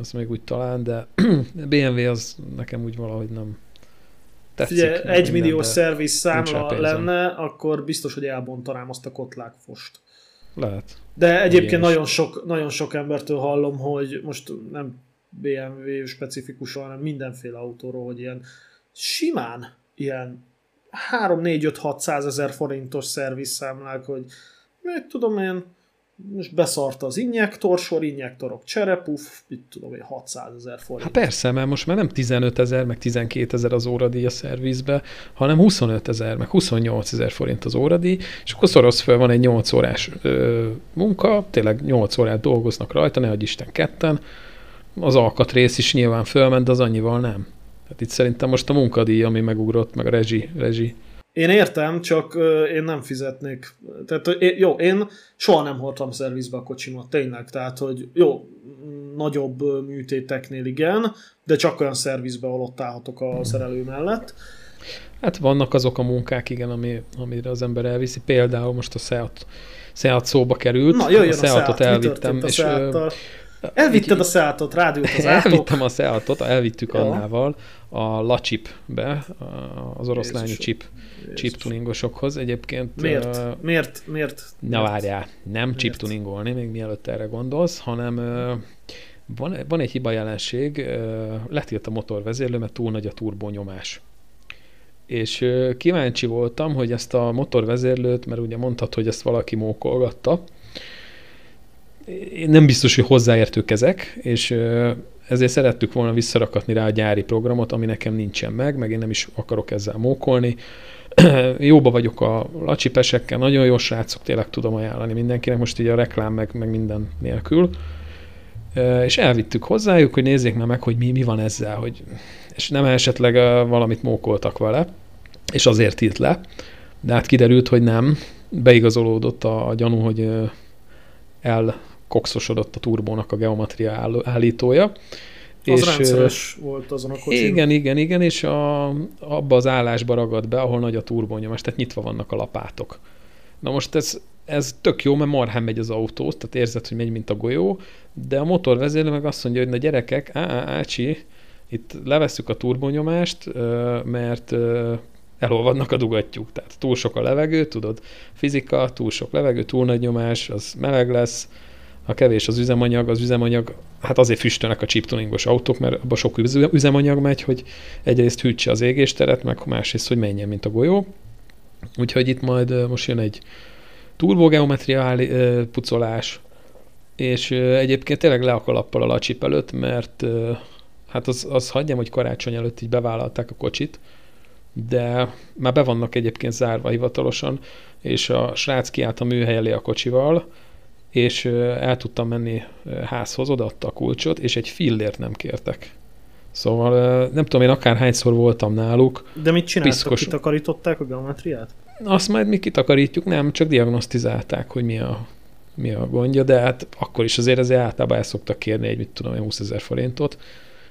az még úgy talán, de BMW az nekem úgy valahogy nem, tetszik. Ugye egy milliós szerviz számla lenne, akkor biztos, hogy elbontanám azt a kotlákfost. Lehet. De egyébként nagyon sok, nagyon sok embertől hallom, hogy most nem BMW specifikusan, hanem mindenféle autóról, hogy ilyen simán ilyen 3-4-5-600 ezer forintos szervizszámlák, hogy mit tudom én, most beszarta az injektorsor, injektorok cserepuf, mit tudom én, 600 ezer forint. Hát persze, mert most már nem 15 ezer, meg 12 ezer az óradíj a szervizbe, hanem 25 ezer, meg 28 ezer forint az óradíj, és akkor szorosz fel van egy 8 órás ö, munka, tényleg 8 órát dolgoznak rajta, nehogy Isten ketten, az alkatrész is nyilván fölment, de az annyival nem. Tehát itt szerintem most a munkadíj, ami megugrott, meg a rezsi, rezsi én értem, csak én nem fizetnék. Tehát jó, én soha nem hordtam szervizbe a kocsimat, tényleg. Tehát, hogy jó, nagyobb műtéteknél igen, de csak olyan szervizbe, ahol ott állhatok a szerelő mellett. Hát vannak azok a munkák, igen, ami, amire az ember elviszi. Például most a Seat, Seat szóba került. Na, jöjjön a, a Seatot elvittem. A és, Elvitted a Seatot, rádiót az Elvittem a Seatot, elvittük Annával a Lacsipbe, az oroszlányi chip chip tuningosokhoz. Egyébként... Miért? Uh, miért? Miért? Na várjál, nem miért? chip tuningolni, még mielőtt erre gondolsz, hanem uh, van, van egy hiba jelenség, uh, letilt a motorvezérlő, mert túl nagy a turbónyomás. És kíváncsi voltam, hogy ezt a motorvezérlőt, mert ugye mondtad, hogy ezt valaki mókolgatta, nem biztos, hogy hozzáértők ezek, és ezért szerettük volna visszarakatni rá a gyári programot, ami nekem nincsen meg, meg én nem is akarok ezzel mókolni. Jóba vagyok a lacsipesekkel, nagyon jó srácok, tényleg tudom ajánlani mindenkinek, most így a reklám meg, meg minden nélkül. És elvittük hozzájuk, hogy nézzék meg, hogy mi, mi van ezzel, hogy, és nem esetleg valamit mókoltak vele, és azért írt le, de hát kiderült, hogy nem, beigazolódott a, a gyanú, hogy elkokszosodott a turbónak a geometria állítója, az és, rendszeres volt azon a kocsin. Igen, igen, igen, és a, abba az állásba ragad be, ahol nagy a turbónyomás, tehát nyitva vannak a lapátok. Na most ez ez tök jó, mert marhán megy az autó, tehát érzed, hogy megy, mint a golyó, de a motorvezérlő meg azt mondja, hogy na gyerekek, á, á, ácsi, itt levesszük a turbonyomást, mert elolvadnak a dugattyúk, tehát túl sok a levegő, tudod, fizika, túl sok levegő, túl nagy nyomás, az meleg lesz, ha kevés az üzemanyag, az üzemanyag, hát azért füstölnek a chiptuningos autók, mert abban sok üzemanyag megy, hogy egyrészt hűtse az égésteret, meg másrészt, hogy menjen, mint a golyó. Úgyhogy itt majd most jön egy turbogeometria pucolás, és egyébként tényleg le a kalappal a lacsip előtt, mert hát az, az hagyjam, hogy karácsony előtt így bevállalták a kocsit, de már be vannak egyébként zárva hivatalosan, és a srác kiállt a műhely elé a kocsival, és el tudtam menni házhoz, odaadta a kulcsot, és egy fillért nem kértek. Szóval nem tudom, én akárhányszor voltam náluk. De mit csináltak? Piszkos... Kitakarították a geometriát? Azt majd mi kitakarítjuk, nem, csak diagnosztizálták, hogy mi a, mi a gondja, de hát akkor is azért azért általában el szoktak kérni egy, mit tudom, 20 ezer forintot.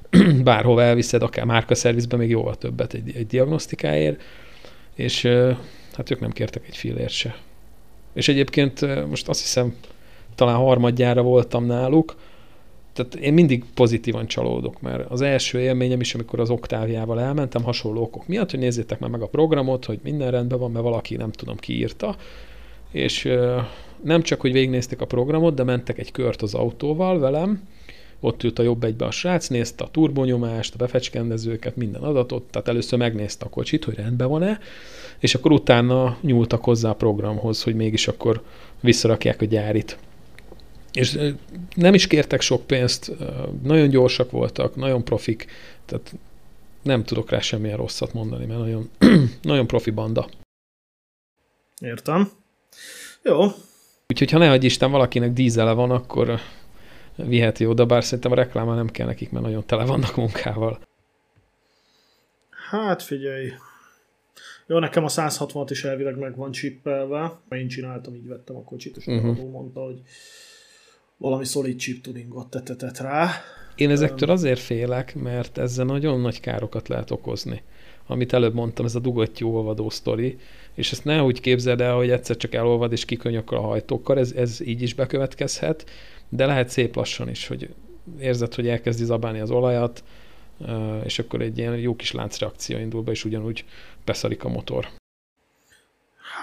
Bárhova elviszed, akár márkaszervizbe még jóval többet egy, egy diagnosztikáért, és hát ők nem kértek egy fillért se. És egyébként most azt hiszem, talán harmadjára voltam náluk, tehát én mindig pozitívan csalódok, mert az első élményem is, amikor az oktáviával elmentem, hasonló okok miatt, hogy nézzétek már meg a programot, hogy minden rendben van, mert valaki nem tudom ki írta, és nem csak, hogy végignézték a programot, de mentek egy kört az autóval velem, ott ült a jobb egybe a srác, nézte a turbonyomást, a befecskendezőket, minden adatot, tehát először megnézte a kocsit, hogy rendben van-e, és akkor utána nyúltak hozzá a programhoz, hogy mégis akkor visszarakják a gyárit. És nem is kértek sok pénzt, nagyon gyorsak voltak, nagyon profik, tehát nem tudok rá semmilyen rosszat mondani, mert nagyon, nagyon profi banda. Értem. Jó. Úgyhogy ha ne hagyj Isten valakinek dízele van, akkor viheti oda, bár szerintem a rekláma nem kell nekik, mert nagyon tele vannak munkával. Hát figyelj. Jó, nekem a 160 is elvileg meg van csippelve. Én csináltam, így vettem a kocsit, és uh-huh. mondta, hogy valami solid chip tuningot tetetett rá. Én ezektől azért félek, mert ezzel nagyon nagy károkat lehet okozni. Amit előbb mondtam, ez a dugattyú olvadó sztori, és ezt ne úgy képzeld el, hogy egyszer csak elolvad és kikönyökkel a hajtókkal, ez, ez így is bekövetkezhet, de lehet szép lassan is, hogy érzed, hogy elkezdi zabálni az olajat, és akkor egy ilyen jó kis láncreakció indul be, és ugyanúgy beszarik a motor.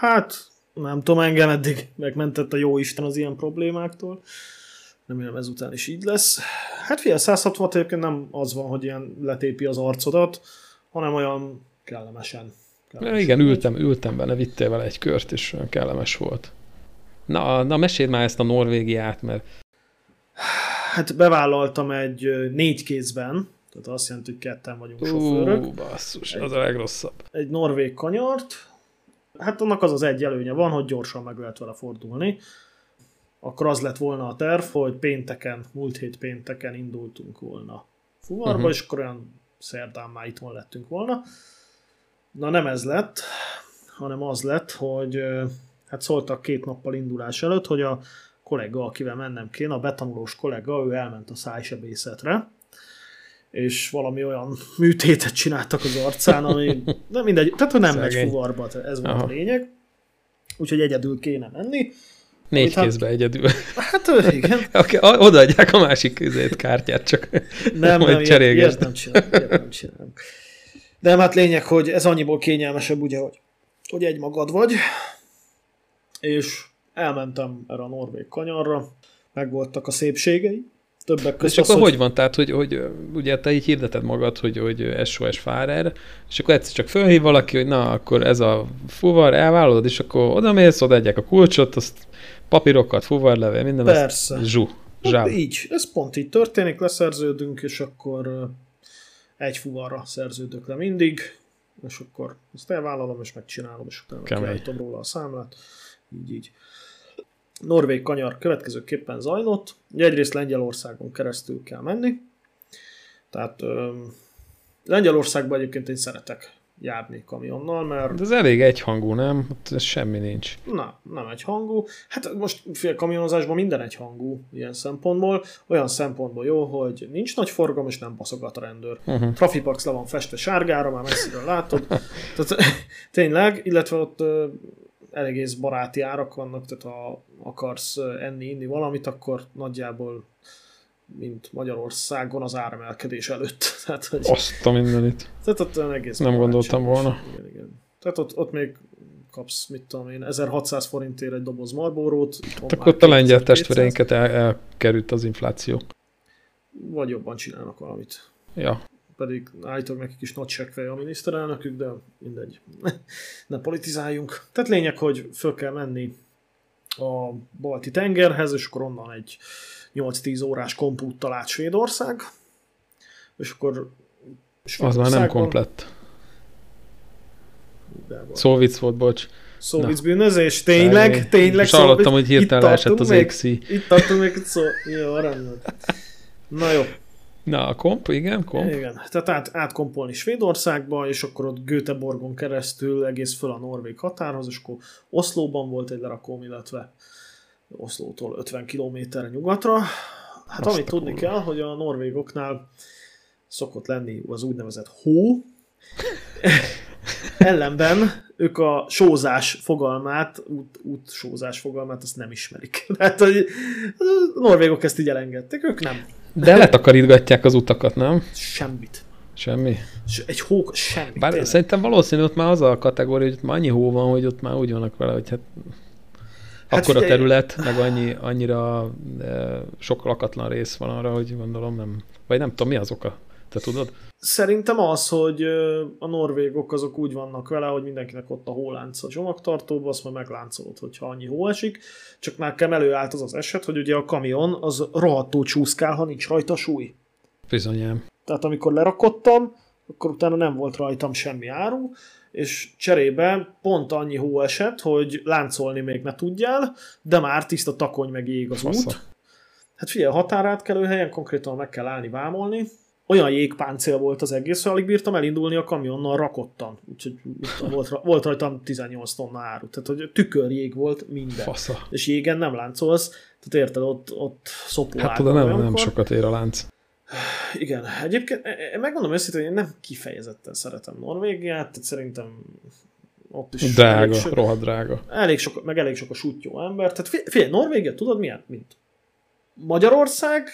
Hát, nem tudom, engem eddig megmentett a jó Isten az ilyen problémáktól. Remélem ezután is így lesz. Hát figyelj, 160 egyébként nem az van, hogy ilyen letépi az arcodat, hanem olyan kellemesen. kellemesen. Igen, ültem, ültem benne, vittél vele egy kört, és olyan kellemes volt. Na, na meséld már ezt a Norvégiát, mert... Hát bevállaltam egy négy kézben, tehát azt jelenti, hogy ketten vagyunk sofőrök. Ú, basszus, egy, az a legrosszabb. Egy norvég kanyart, hát annak az az egy előnye van, hogy gyorsan meg lehet vele fordulni akkor az lett volna a terv, hogy pénteken, múlt hét pénteken indultunk volna fuvarba, uh-huh. és akkor olyan szerdán már itthon lettünk volna. Na nem ez lett, hanem az lett, hogy hát szóltak két nappal indulás előtt, hogy a kollega, akivel mennem kéne, a betanulós kollega, ő elment a szájsebészetre, és valami olyan műtétet csináltak az arcán, ami nem mindegy, tehát hogy nem Szegény. megy fuvarba, ez volt Aha. a lényeg. Úgyhogy egyedül kéne menni. Négy hát, kézbe egyedül. Hát igen. okay, odaadják a másik közét kártyát, csak nem, majd nem. Ilyet, nem csinálunk, ilyet nem csinálunk. De hát lényeg, hogy ez annyiból kényelmesebb, ugye, hogy, hogy egy magad vagy, és elmentem erre a norvég kanyarra, megvoltak a szépségei, többek között. És akkor hogy... hogy van? Tehát, hogy, hogy ugye te így hirdeted magad, hogy, hogy SOS Fárer, és akkor egyszer csak fölhív valaki, hogy na, akkor ez a fuvar, elvállalod, és akkor oda mész, odaadják a kulcsot, azt papírokat, fuvarlevél, minden Persze. Ez zsú. Hát így, ez pont így történik, leszerződünk, és akkor egy fuvarra szerződök le mindig, és akkor ezt elvállalom, és megcsinálom, és utána kiállítom róla a számlát. Így, így. Norvég kanyar következőképpen zajlott. Ugye egyrészt Lengyelországon keresztül kell menni. Tehát öm, Lengyelországban egyébként én szeretek járni kamionnal, mert... De ez elég egyhangú, nem? Ott ez semmi nincs. Na, nem egyhangú. Hát most fél kamionozásban minden egyhangú ilyen szempontból. Olyan szempontból jó, hogy nincs nagy forgalom, és nem baszogat a rendőr. Uh-huh. Trafipax le van festve sárgára, már messziről látod. Tehát tényleg, illetve ott egész baráti árak vannak, tehát ha akarsz enni, inni valamit, akkor nagyjából mint Magyarországon az áremelkedés előtt. Tehát, hogy, Azt a mindenit. Tehát ott egész Nem gondoltam volna. Igen, igen. Tehát ott, ott még kapsz, mit tudom én, 1600 forintért egy doboz Marlboro-t. Tehát ott a lengyel testvéreinket el, elkerült az infláció. Vagy jobban csinálnak valamit. Ja. Pedig állítólag nekik is nagy seggfej a miniszterelnökük, de mindegy. ne politizáljunk. Tehát lényeg, hogy föl kell menni a balti tengerhez, és akkor onnan egy 8-10 órás kompúttal át Svédország, és akkor Az már nem komplett. Szó vicc volt, bocs. Szó vicc bűnözés, tényleg, Szállé. tényleg. És hallottam, hogy hirtelen esett az égszí. Itt tartunk még szó. Jó, rendben. Na jó. Na, a komp, igen, komp. Igen, tehát át, átkompolni Svédországba, és akkor ott Göteborgon keresztül egész föl a Norvég határhoz, és akkor Oszlóban volt egy lerakóm, illetve Oszlótól 50 kilométerre nyugatra. Hát Azt amit tudni kurva. kell, hogy a norvégoknál szokott lenni az úgynevezett hó, ellenben ők a sózás fogalmát, út, út sózás fogalmát, azt nem ismerik. Tehát hogy a norvégok ezt így elengedték, ők nem. De letakarítgatják az utakat, nem? Semmit. Semmi? Egy hó, semmi. Bár tényleg. szerintem valószínű ott már az a kategória, hogy ott már annyi hó van, hogy ott már úgy vannak vele, hogy hát Hát akkor a terület, meg annyi, annyira e, sok lakatlan rész van arra, hogy gondolom nem, vagy nem tudom, mi az oka? Te tudod? Szerintem az, hogy a norvégok azok úgy vannak vele, hogy mindenkinek ott a hólánc a csomagtartóba, azt majd megláncolod, hogyha annyi hó esik. Csak már nekem előállt az az eset, hogy ugye a kamion az rohadtul csúszkál, ha nincs rajta súly. Bizonyám. Tehát amikor lerakottam, akkor utána nem volt rajtam semmi áru, és cserébe pont annyi hó esett, hogy láncolni még ne tudjál, de már tiszta takony meg ég az Fasza. út. Hát figyelj, határátkelő helyen konkrétan meg kell állni vámolni, olyan jégpáncél volt az egész, hogy alig bírtam elindulni a kamionnal rakottan. Úgyhogy volt, volt rajtam 18 tonna áru. Tehát, hogy tükörjég volt minden. Fasza. És jégen nem láncolsz, tehát érted, ott, ott szopó Hát tudom, nem, nem sokat ér a lánc. Igen, egyébként e, e, megmondom őszintén, hogy én nem kifejezetten szeretem Norvégiát, tehát szerintem ott is drága, elég rohadt drága. Elég sok, meg elég sok a sutyó ember. Tehát figyelj, Norvégia, tudod milyen? Mint Magyarország,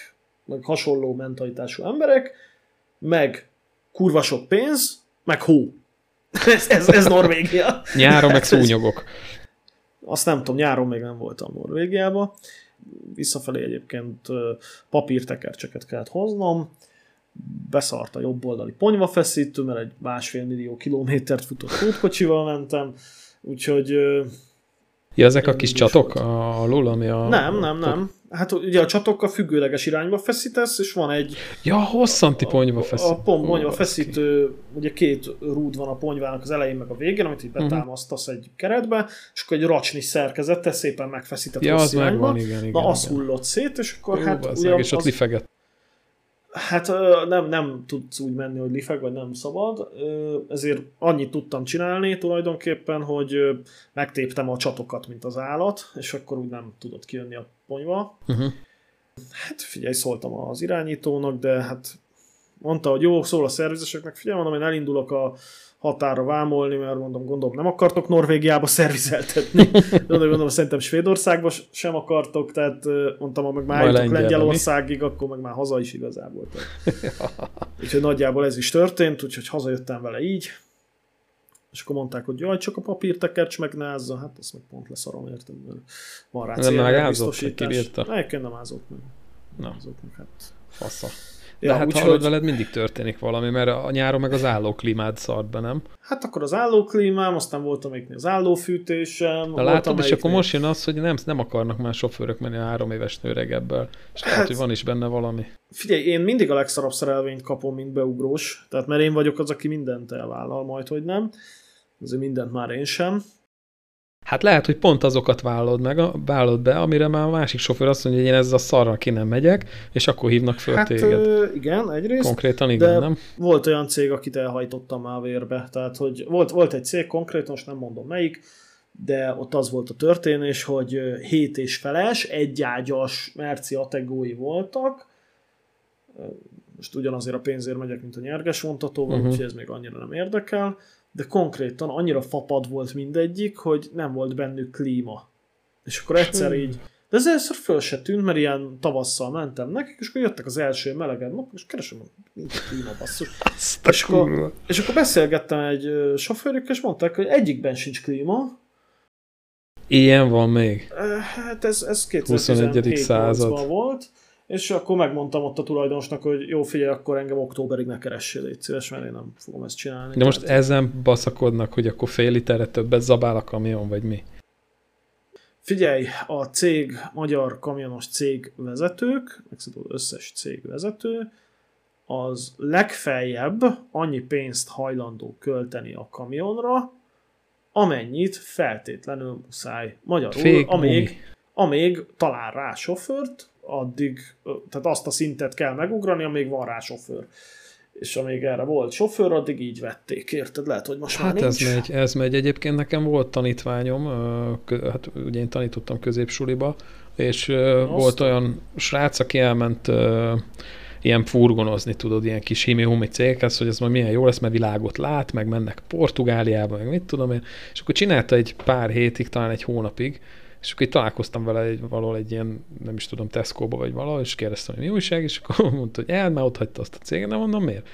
meg hasonló mentalitású emberek, meg kurva sok pénz, meg hó. ez, ez, ez Norvégia. Nyáron meg szúnyogok. Azt nem tudom, nyáron még nem voltam Norvégiában visszafelé egyébként papírtekercseket kellett hoznom, beszart a jobb oldali ponyvafeszítő, mert egy másfél millió kilométert futott útkocsival mentem, úgyhogy... Ja, ezek a kis csatok alul, ami a... Nem, nem, nem. Hát ugye a csatokkal függőleges irányba feszítesz, és van egy... Ja, hosszanti ponyva feszítő. A, a ponyva feszítő, ugye két rúd van a ponyvának az elején meg a végén, amit így mhm. betámasztasz egy keretbe, és akkor egy racsni szerkezettel szépen megfeszített ja, az megvan, igen, igen. Na, az hullott szét, és akkor Jó, hát... Ugye, és ott az, lifegett. Hát nem, nem tudsz úgy menni, hogy lifeg, vagy nem szabad, ezért annyit tudtam csinálni tulajdonképpen, hogy megtéptem a csatokat, mint az állat, és akkor úgy nem tudott kijönni a ponyva. Uh-huh. Hát figyelj, szóltam az irányítónak, de hát mondta, hogy jó, szól a szervizeseknek, figyelj, mondom, én elindulok a határa vámolni, mert mondom, gondolom nem akartok Norvégiába szervizeltetni. De gondolom, szerintem Svédországba sem akartok, tehát mondtam, ha meg már jutok Lengyelországig, akkor meg már haza is igazából. úgyhogy nagyjából ez is történt, úgyhogy hazajöttem vele így. És akkor mondták, hogy jaj, csak a papírtekercs megnázza, hát azt meg pont leszarom, értem, mert van rá célra biztosítás. Egyébként nem ázott meg. Nem ázott meg, hát. Fasza. De ja, hát úgy, hallod, hogy... veled mindig történik valami, mert a nyáron meg az állóklímád szart be, nem? Hát akkor az állóklímám, aztán voltam még az állófűtésem. Na látod, és akkor most jön az, hogy nem, nem akarnak már sofőrök menni a három éves nőregebből. És hát, lehet, hogy van is benne valami. Figyelj, én mindig a legszarabb szerelvényt kapom, mint beugrós. Tehát mert én vagyok az, aki mindent elvállal, majd hogy nem. Azért mindent már én sem. Hát lehet, hogy pont azokat vállod meg, vállod be, amire már a másik sofőr azt mondja, hogy én ezzel a szarra ki nem megyek, és akkor hívnak föl hát, téged. Ö, igen, egyrészt. Konkrétan igen, de nem? volt olyan cég, akit elhajtottam már vérbe. Tehát, hogy volt, volt egy cég konkrétan, most nem mondom melyik, de ott az volt a történés, hogy hét és feles, egyágyas merci ategói voltak, most ugyanazért a pénzért megyek, mint a nyerges vontatóval, uh-huh. úgyhogy ez még annyira nem érdekel, de konkrétan annyira fapad volt mindegyik, hogy nem volt bennük klíma. És akkor egyszer így, de ez először föl se tűnt, mert ilyen tavasszal mentem nekik, és akkor jöttek az első meleged nap, és keresem, hogy nincs klíma basszus. és, akkor, és akkor beszélgettem egy sofőrükkel, és mondták, hogy egyikben sincs klíma. Ilyen van még? Hát ez, ez 2017 század volt és akkor megmondtam ott a tulajdonosnak, hogy jó, figyelj, akkor engem októberig ne keressél, légy szíves, mert én nem fogom ezt csinálni. De most tehát... ezen baszakodnak, hogy akkor fél literre többet zabál a kamion, vagy mi? Figyelj, a cég, magyar kamionos cég vezetők, meg összes cég vezető, az legfeljebb annyi pénzt hajlandó költeni a kamionra, amennyit feltétlenül muszáj. Magyarul, Fék amíg, amíg talál rá sofőrt, addig, tehát azt a szintet kell megugrani, amíg van rá sofőr. És amíg erre volt sofőr, addig így vették, érted? Lehet, hogy most hát már nincs. ez megy, ez megy. Egyébként nekem volt tanítványom, hát ugye én tanítottam középsuliba, és Azt volt olyan srác, aki elment ilyen furgonozni, tudod, ilyen kis himi céghez, hogy ez majd milyen jó lesz, mert világot lát, meg mennek Portugáliába, meg mit tudom én, és akkor csinálta egy pár hétig, talán egy hónapig, és akkor itt találkoztam vele egy, valahol egy ilyen, nem is tudom, Tesco-ba vagy valahol, és kérdeztem, hogy mi újság, és akkor mondta, hogy el, már ott hagyta azt a céget, nem mondom miért.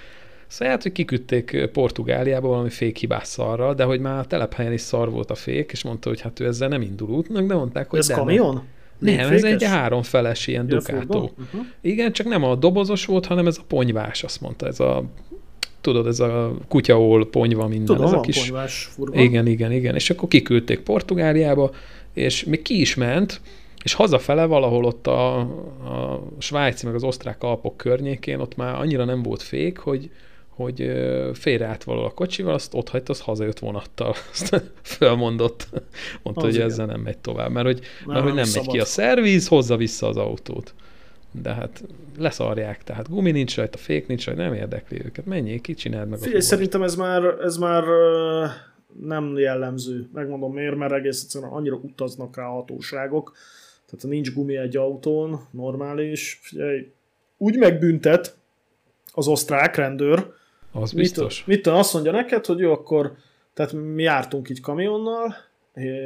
Szóval hát, hogy kiküldték Portugáliába valami fékhibás szarral, de hogy már a telephelyen is szar volt a fék, és mondta, hogy hát ő ezzel nem indul útnak, de mondták, hogy Ez de kamion? Nem, nem ez egy háromfeles ilyen Ducato. Uh-huh. Igen, csak nem a dobozos volt, hanem ez a ponyvás, azt mondta, ez a tudod, ez a kutyaól ponyva minden. Tudom, ez a kis... ponyvás furgon. Igen, igen, igen. És akkor kiküldték Portugáliába, és még ki is ment, és hazafele valahol ott a, a svájci meg az osztrák alpok környékén ott már annyira nem volt fék, hogy, hogy félreállt valahol a kocsival, azt ott hagyta, az hazajött vonattal. Azt fölmondott. Mondta, az hogy igen. ezzel nem megy tovább, mert hogy nem, mert, hogy nem, nem megy ki a szerviz, hozza vissza az autót. De hát leszarják, tehát gumi nincs rajta, fék nincs rajta, nem érdekli őket. Menjél ki, csináld meg Figyelj, a szerintem ez már, ez már nem jellemző. Megmondom miért, mert egész egyszerűen annyira utaznak rá a hatóságok. Tehát nincs gumi egy autón, normális, figyelj, úgy megbüntet az osztrák rendőr. Az biztos. Mit, mit azt mondja neked, hogy jó, akkor, tehát mi jártunk így kamionnal,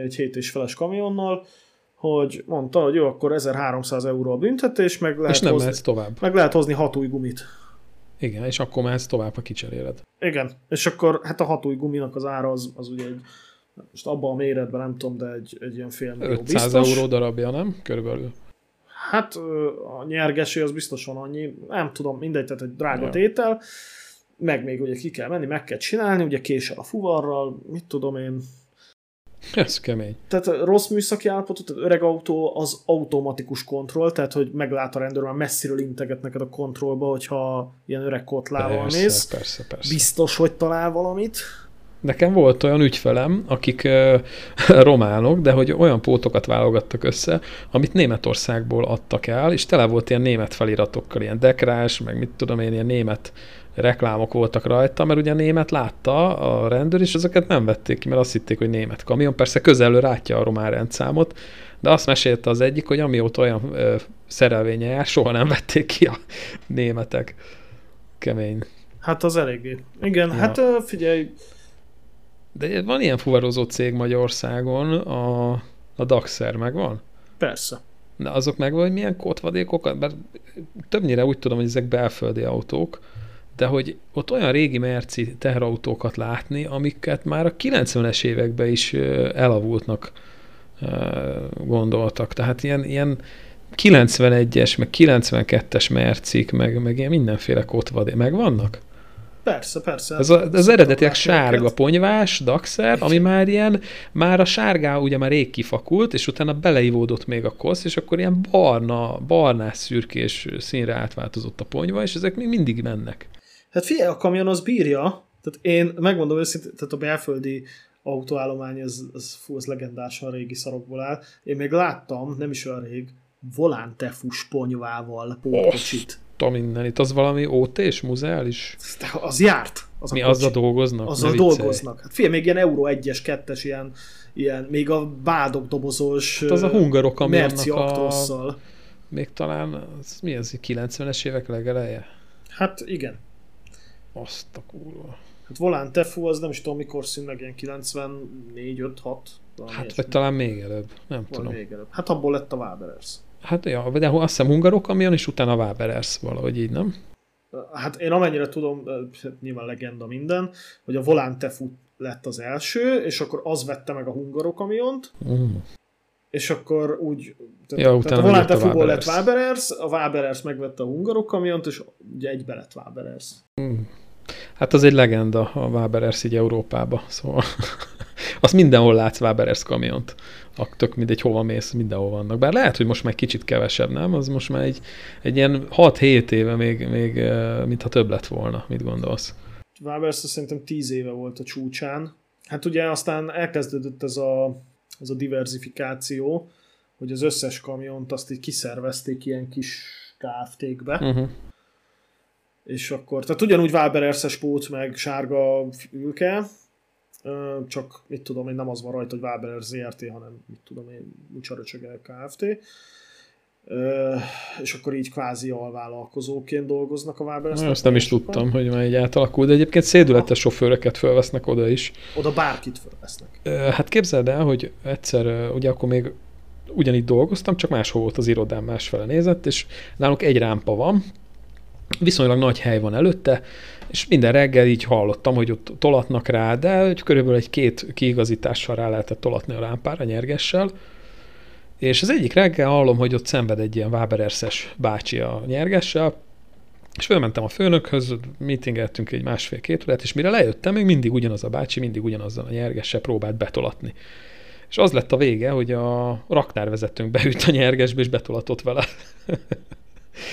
egy hét és feles kamionnal, hogy mondta, hogy jó, akkor 1300 euró a büntetés, meg lehet, és nem hozni, tovább. meg lehet hozni hat új gumit. Igen, és akkor mehetsz tovább, ha kicseréled. Igen, és akkor hát a hat új guminak az ára az, az ugye egy, most abban a méretben nem tudom, de egy, egy ilyen fél millió 500 biztos. euró darabja, nem? Körülbelül. Hát a nyergesé az biztosan annyi, nem tudom, mindegy, tehát egy drága ja. tétel, meg még ugye ki kell menni, meg kell csinálni, ugye késsel a fuvarral, mit tudom én, ez kemény. Tehát a rossz műszaki állapotú, tehát öreg autó az automatikus kontroll, tehát hogy meglát a rendőr, már messziről integet neked a kontrollba, hogyha ilyen öreg kotlával persze, mész. Persze, persze. Biztos, hogy talál valamit. Nekem volt olyan ügyfelem, akik uh, románok, de hogy olyan pótokat válogattak össze, amit Németországból adtak el, és tele volt ilyen német feliratokkal, ilyen dekrás, meg mit tudom én, ilyen német reklámok voltak rajta, mert ugye német látta a rendőr, és ezeket nem vették ki, mert azt hitték, hogy német kamion. Persze közelről látja a román rendszámot, de azt mesélte az egyik, hogy amióta olyan ö, szerelvénye jár, soha nem vették ki a németek. Kemény. Hát az eléggé. Igen, ja. hát figyelj. De van ilyen fuvarozó cég Magyarországon, a, a Daxer megvan? Persze. De azok meg hogy milyen kotvadékokat, mert többnyire úgy tudom, hogy ezek belföldi autók, de hogy ott olyan régi merci teherautókat látni, amiket már a 90-es években is elavultnak gondoltak. Tehát ilyen, ilyen 91-es, meg 92-es mercik, meg, meg ilyen mindenféle kotvadé. Megvannak? Persze, persze. Ez a, az eredetileg sárga ponyvás, daxer, ami már ilyen, már a sárgá ugye már rég kifakult, és utána beleivódott még a kosz, és akkor ilyen barna, barnás szürkés színre átváltozott a ponyva, és ezek még mindig mennek. Hát figyelj, a kamion az bírja, tehát én megmondom őszintén, tehát a belföldi autóállomány, az, az, fú, az legendásan régi szarokból áll. Én még láttam, nem is olyan rég, Volántefus ponyvával pótkocsit. Oh, minden, itt az valami OT és muzeális? Az járt. Az Mi a azzal dolgoznak? Azzal dolgoznak. Hát figyelj, még ilyen Euro 1-es, 2-es, ilyen, ilyen, még a bádok dobozós hát az a hungarok, ami a... Még talán, az, mi az, 90-es évek legeleje? Hát igen. Azt a kurva. Hát Volán Tefu az nem is tudom mikor szűnt meg, ilyen 94, 5, 6. Hát vagy talán még előbb, nem Vagy tudom. még előbb. Hát abból lett a Waberers. Hát ja, de azt hiszem hungarok kamion, és utána Waberers valahogy így, nem? Hát én amennyire tudom, nyilván legenda minden, hogy a Volán Tefu lett az első, és akkor az vette meg a hungarok kamiont, Mm. és akkor úgy, tehát, Ja, tehát a Volán a Tefuból lett Waberers. A Waberers megvette a hungarok kamiont, és ugye egybe lett Waberers. Mm. Hát az egy legenda a Waberers így Európába, szóval azt mindenhol látsz Waberers kamiont. A tök mindegy, hova mész, mindenhol vannak. Bár lehet, hogy most már kicsit kevesebb, nem? Az most már egy, egy ilyen 6-7 éve még, még mintha több lett volna. Mit gondolsz? Waberers azt szerintem 10 éve volt a csúcsán. Hát ugye aztán elkezdődött ez a, ez a diversifikáció, hogy az összes kamiont azt így kiszervezték ilyen kis KFT-kbe. Uh-huh. És akkor, tehát ugyanúgy Waberers-es pót, meg sárga ülke, csak mit tudom én, nem az van rajta, hogy Waberer ZRT, hanem mit tudom én, Mucsaröcsöge Kft. És akkor így kvázi alvállalkozóként dolgoznak a Waberers. Azt nem is tudtam, hogy már így átalakul, de egyébként szédületes sofőröket fölvesznek oda is. Oda bárkit fölvesznek. Ö, Hát képzeld el, hogy egyszer, ugye akkor még ugyanígy dolgoztam, csak máshol volt az irodám, másfele nézett, és nálunk egy rámpa van, viszonylag nagy hely van előtte, és minden reggel így hallottam, hogy ott tolatnak rá, de hogy körülbelül egy két kiigazítással rá lehetett tolatni a rámpára nyergessel, és az egyik reggel hallom, hogy ott szenved egy ilyen Wabererses bácsi a nyergessel, és fölmentem a főnökhöz, meetingeltünk egy másfél-két órát, és mire lejöttem, még mindig ugyanaz a bácsi, mindig ugyanazzal a nyergessel próbált betolatni. És az lett a vége, hogy a raktárvezetőnk beült a nyergesbe, és betolatott vele.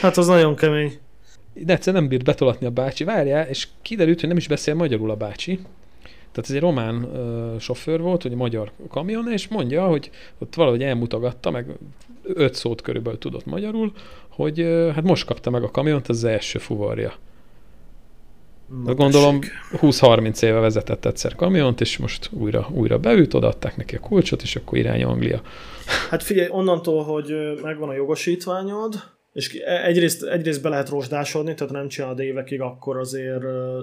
Hát az nagyon kemény. De egyszer nem bírt betolatni a bácsi, várjál, és kiderült, hogy nem is beszél magyarul a bácsi. Tehát ez egy román uh, sofőr volt, egy magyar kamion, és mondja, hogy ott valahogy elmutogatta, meg öt szót körülbelül tudott magyarul, hogy uh, hát most kapta meg a kamiont, az első fuvarja. Na, gondolom tessék. 20-30 éve vezetett egyszer kamiont, és most újra, újra beült, odaadták neki a kulcsot, és akkor irány Anglia. Hát figyelj, onnantól, hogy ö, megvan a jogosítványod, és e- egyrészt, egyrészt be lehet rozsdásodni, tehát nem csinálod évekig, akkor azért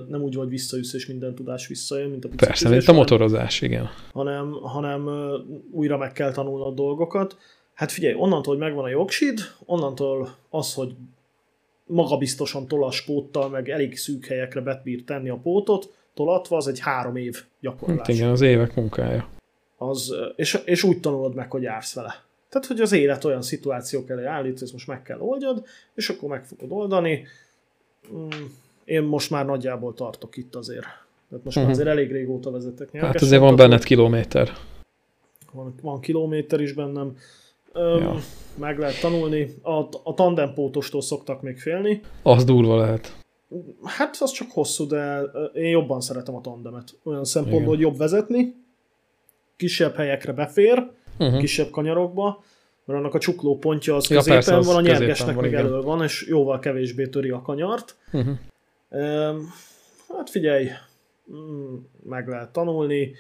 nem úgy vagy visszaüssz, és minden tudás visszajön, mint a Persze, biciklizés, mint a motorozás, igen. hanem, hanem újra meg kell tanulnod dolgokat. Hát figyelj, onnantól, hogy megvan a jogsid, onnantól az, hogy magabiztosan tolas póttal, meg elég szűk helyekre betbír tenni a pótot, tolatva, az egy három év Hát gyakorlás. igen, az évek munkája. Az, és, és úgy tanulod meg, hogy jársz vele. Tehát, hogy az élet olyan szituációk elé állít, ezt most meg kell oldjad, és akkor meg fogod oldani. Mm, Én most már nagyjából tartok itt azért. Tehát most már Mhm. azért elég régóta vezetek nyerges Hát azért van benned kilométer. van, van kilométer is bennem. Öm, Ja. Meg lehet tanulni. A, a tandempótostól szoktak még félni. Az durva lehet. Hát az csak hosszú, de én jobban szeretem a tandemet. Olyan szempontból, Igen. hogy jobb vezetni, kisebb helyekre befér, Uh-huh. kisebb kanyarokba, mert annak a csukló pontja az Ja, középen persze, az van, a nyergesnek van, meg igen. elől van, és jóval kevésbé töri a kanyart. Uh-huh. Öm, Hát figyelj, mm, meg lehet tanulni,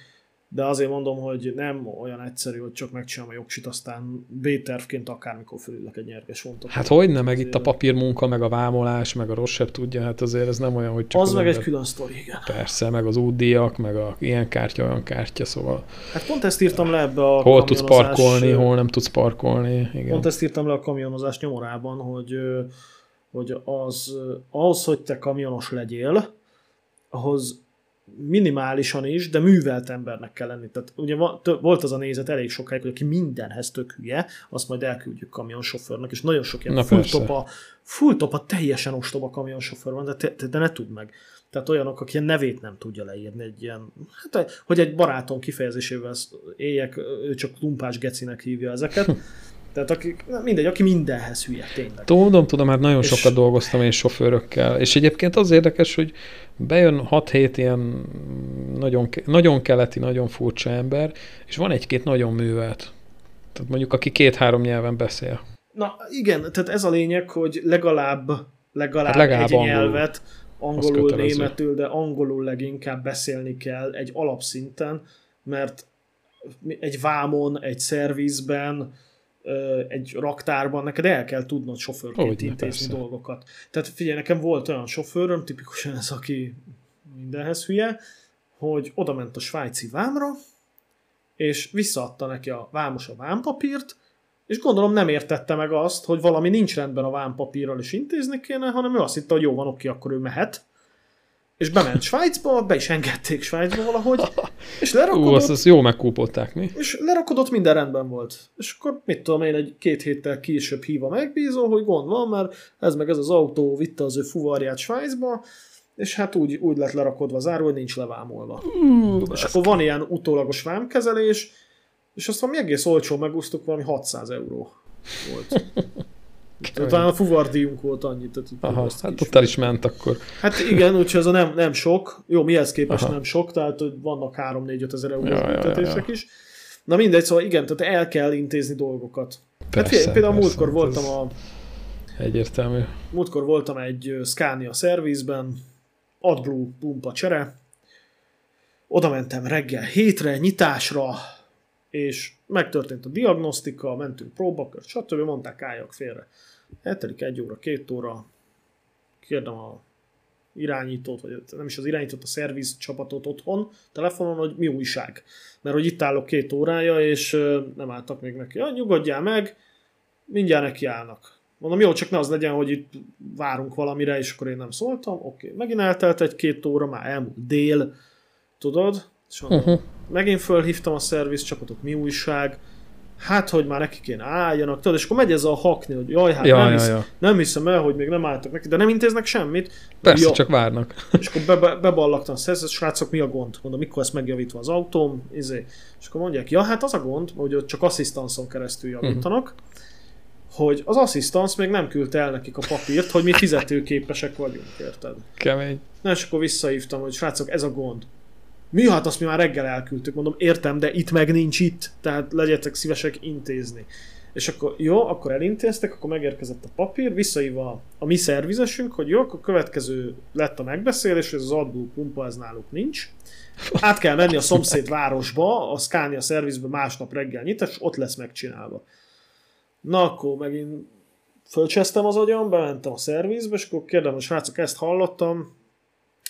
de azért mondom, hogy nem olyan egyszerű, hogy csak megcsinálom a jogsit, aztán B-tervként akármikor fölülök egy nyerges vontot. Hát hogy nem, meg itt a papírmunka, meg a vámolás, meg a rosszabb tudja, hát azért ez nem olyan, hogy csak az meg egy ember- külön sztori, igen. Persze, meg az útdíjak, meg a ilyen kártya, olyan kártya, szóval Hát pont ezt írtam le ebbe a hol tudsz parkolni, hol nem tudsz parkolni, igen. Pont ezt írtam le a kamionozás nyomorában, hogy, hogy az, ahhoz, hogy te kamionos legyél, ahhoz minimálisan is, de művelt embernek kell lenni. Tehát ugye volt az a nézet elég sokáig, hogy aki mindenhez tök hülye, azt majd elküldjük kamionsofőrnek, és nagyon sok ilyen Na full persze. topa, full topa, teljesen ostoba kamionsofőr van, de, te, de ne tudd meg. Tehát olyanok, aki ilyen nevét nem tudja leírni, egy ilyen, hát, hogy egy barátom kifejezésével éljek, ő csak lumpás gecinek hívja ezeket. Tehát aki, na mindegy, aki mindenhez hülye, tényleg. Tudom, tudom, hát nagyon És- sokat dolgoztam én sofőrökkel, és egyébként az érdekes, hogy bejön 6-7 ilyen nagyon, nagyon keleti, nagyon furcsa ember, és van egy-két nagyon művelt. Tehát mondjuk, aki két-három nyelven beszél. Na igen, tehát ez a lényeg, hogy legalább, legalább, Hát legalább egy angolul. nyelvet, angolul, németül, de angolul leginkább beszélni kell egy alapszinten, mert egy vámon, egy szervizben, egy raktárban neked el kell tudnod sofőrként Hogyne, intézni persze. dolgokat. Tehát figyelj, nekem volt olyan sofőröm, tipikusan ez, aki mindenhez hülye, hogy oda ment a svájci vámra, és visszaadta neki a vámos a vámpapírt, és gondolom nem értette meg azt, hogy valami nincs rendben a vámpapírral, és intézni kéne, hanem ő azt hitte, hogy jó van, oké, akkor ő mehet. És bement Svájcba, be is engedték Svájcba valahogy, és lerakodott. Ú, azt, azt jó megkúpották, mi? És lerakodott, minden rendben volt. És akkor mit tudom én, egy két héttel később hív a megbízó, hogy gond van, mert ez meg ez az autó vitte az ő fuvarját Svájcba, és hát úgy, úgy lett lerakodva záró, hogy nincs levámolva. Uh, és akkor van ilyen utólagos vámkezelés, és azt valami egész olcsó megúsztuk, valami 600 euró volt. Talán a fuvardíjunk volt annyit. Tehát Aha, hát ott el is ment akkor. Hát igen, úgyhogy ez a nem, nem sok. Jó, mihez képest Aha. nem sok, tehát hogy vannak 3-4-5 ezer eurós ja, büntetések ja, ja. is. Na mindegy, szóval igen, tehát el kell intézni dolgokat. Hát persze, hát például persze, múltkor voltam a... Egyértelmű. Múltkor voltam egy Scania szervizben, AdBlue pumpa csere, oda mentem reggel hétre, nyitásra, és megtörtént a diagnosztika, mentünk próbakört, stb. mondták álljak félre. Eltelik egy óra, két óra, kérdem a irányítót, vagy nem is az irányítót, a szerviz csapatot otthon, telefonon, hogy mi újság. Mert hogy itt állok két órája, és nem álltak még neki. Ja, nyugodjál meg, mindjárt neki állnak. Mondom, jó, csak ne az legyen, hogy itt várunk valamire, és akkor én nem szóltam. Oké, okay. megint eltelt egy-két óra, már elmúlt dél, tudod? És mondom, uh-huh. megint fölhívtam a szerviz csapatot, mi újság, hát, hogy már neki kéne álljanak, tudod, és akkor megy ez a hakni, hogy jaj, hát ja, nem, ja, hisz, ja. nem hiszem el, hogy még nem álltak neki, de nem intéznek semmit. Persze, ja. csak várnak. és akkor be, be, beballagtam a szerzet, srácok, mi a gond? Mondom, mikor ezt megjavítva az autóm, izé. és akkor mondják, ja, hát az a gond, hogy ott csak asszisztanszon keresztül javítanak, uh-huh hogy az asszisztansz még nem küldte el nekik a papírt, hogy mi fizetőképesek vagyunk, érted? Kemény. Na, és akkor visszahívtam, hogy srácok, ez a gond. Mi hát azt mi már reggel elküldtük, mondom, értem, de itt meg nincs itt, tehát legyetek szívesek intézni. És akkor jó, akkor elintéztek, akkor megérkezett a papír, visszahívva a, a mi szervizesünk, hogy jó, akkor következő lett a megbeszélés, hogy az adbú pumpa ez náluk nincs. Át kell menni a szomszéd városba, a Scania szervizbe másnap reggel nyit, és ott lesz megcsinálva. Na akkor megint fölcsesztem az agyam, bementem a szervizbe, és akkor kérdem, hogy srácok, ezt hallottam,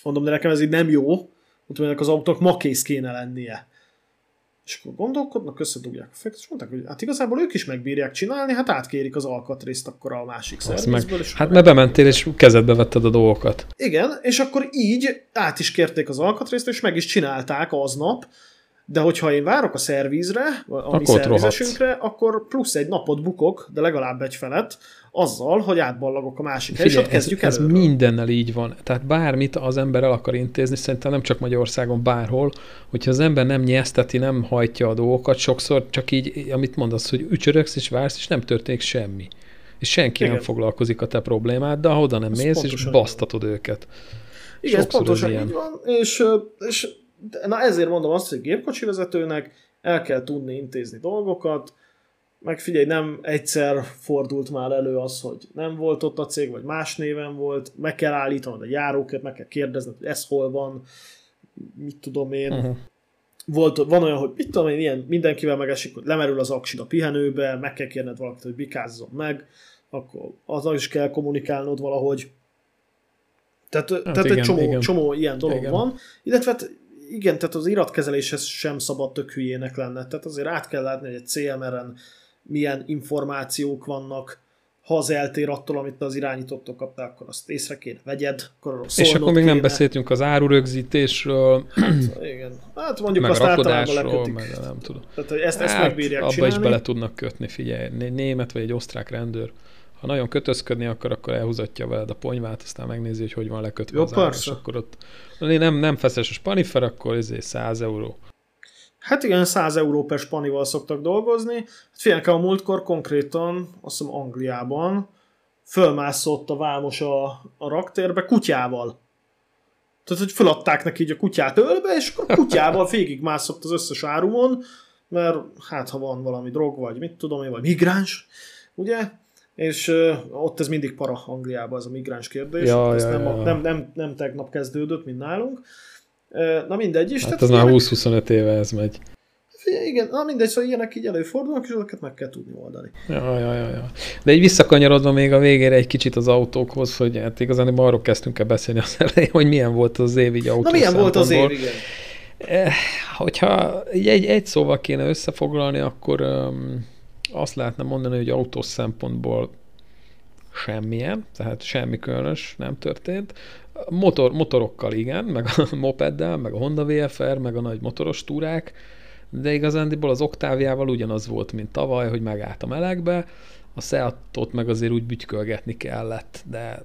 mondom, de nekem ez így nem jó, hogy ennek az autók ma kész kéne lennie. És akkor gondolkodnak, összedugják a fekt, és mondták, hogy hát igazából ők is megbírják csinálni, hát átkérik az alkatrészt akkor a másik szervizből. Meg, hát mert bementél, és kezedbe vetted a dolgokat. Igen, és akkor így át is kérték az alkatrészt, és meg is csinálták aznap, de hogyha én várok a szervízre, a akkor mi szervizesünkre, akkor plusz egy napot bukok, de legalább egy felet, azzal, hogy átballagok a másik Figyelj, és ott kezdjük ez, ez mindennel így van. Tehát bármit az ember el akar intézni, szerintem nem csak Magyarországon, bárhol, hogyha az ember nem nyeszteti, nem hajtja a dolgokat, sokszor csak így, amit mondasz, hogy ücsöröksz és vársz, és nem történik semmi. És senki Igen. nem foglalkozik a te problémáddal, oda nem ez mész, és basztatod őket. Igen, Sokszor ez pontosan ez így van, és, és na ezért mondom azt, hogy gépkocsi vezetőnek el kell tudni intézni dolgokat, meg figyelj, nem egyszer fordult már elő az, hogy nem volt ott a cég, vagy más néven volt, meg kell állítanod a járókat, meg kell kérdezni, hogy ez hol van, mit tudom én. Uh-huh. Volt, van olyan, hogy mit tudom én, ilyen mindenkivel megesik, hogy lemerül az aksid a pihenőbe, meg kell kérned valakit, hogy bikázzon meg, akkor azzal is kell kommunikálnod valahogy. Tehát, hát tehát igen, egy csomó, igen. csomó ilyen dolog igen. van, illetve hát igen, tehát az iratkezeléshez sem szabad tök hülyének lenne. Tehát azért át kell látni, hogy egy CMR-en milyen információk vannak, ha az eltér attól, amit az irányítottól kaptál, akkor azt észre kéne vegyed. Akkor És akkor még kéne. nem beszéltünk az árurögzítésről. Hát, igen. Hát mondjuk meg azt általában lekötik. Meg nem tudom. Tehát, hogy ezt, ezt hát, megbírják abba csinálni. is bele tudnak kötni, figyelj, német vagy egy osztrák rendőr ha nagyon kötözködni akar, akkor elhúzatja veled a ponyvát, aztán megnézi, hogy hogy van lekötve Jó, az ár, és akkor ott nem, nem feszes a spanifer, akkor izé 100 euró. Hát igen, 100 euró per spanival szoktak dolgozni. Hát figyelj, a múltkor konkrétan, azt hiszem Angliában, fölmászott a vámos a, a raktérbe kutyával. Tehát, hogy föladták neki így a kutyát ölbe, és akkor kutyával végigmászott az összes árumon, mert hát ha van valami drog, vagy mit tudom én, vagy migráns, ugye? És uh, ott ez mindig para Angliában, ez a migráns kérdés. Ja, ez ja, nem, ja. Nem, nem, nem tegnap kezdődött, mint nálunk. Uh, na mindegy is. Hát ez már 20-25 éve ez megy. Igen, na mindegy, szóval ilyenek így előfordulnak, és ezeket meg kell tudni oldani. Ja, ja, ja, ja. De egy visszakanyarodva még a végére egy kicsit az autókhoz, hogy hát igazán arról kezdtünk el beszélni az elején, hogy milyen volt az év így autó Na milyen volt az év, igen. Eh, hogyha egy, egy szóval kéne összefoglalni, akkor um, azt lehetne mondani, hogy autós szempontból semmilyen, tehát semmi különös nem történt. Motor, motorokkal igen, meg a mopeddel, meg a Honda VFR, meg a nagy motoros túrák, de igazándiból az Oktáviával ugyanaz volt, mint tavaly, hogy megállt a melegbe, a Seatot meg azért úgy bütykölgetni kellett, de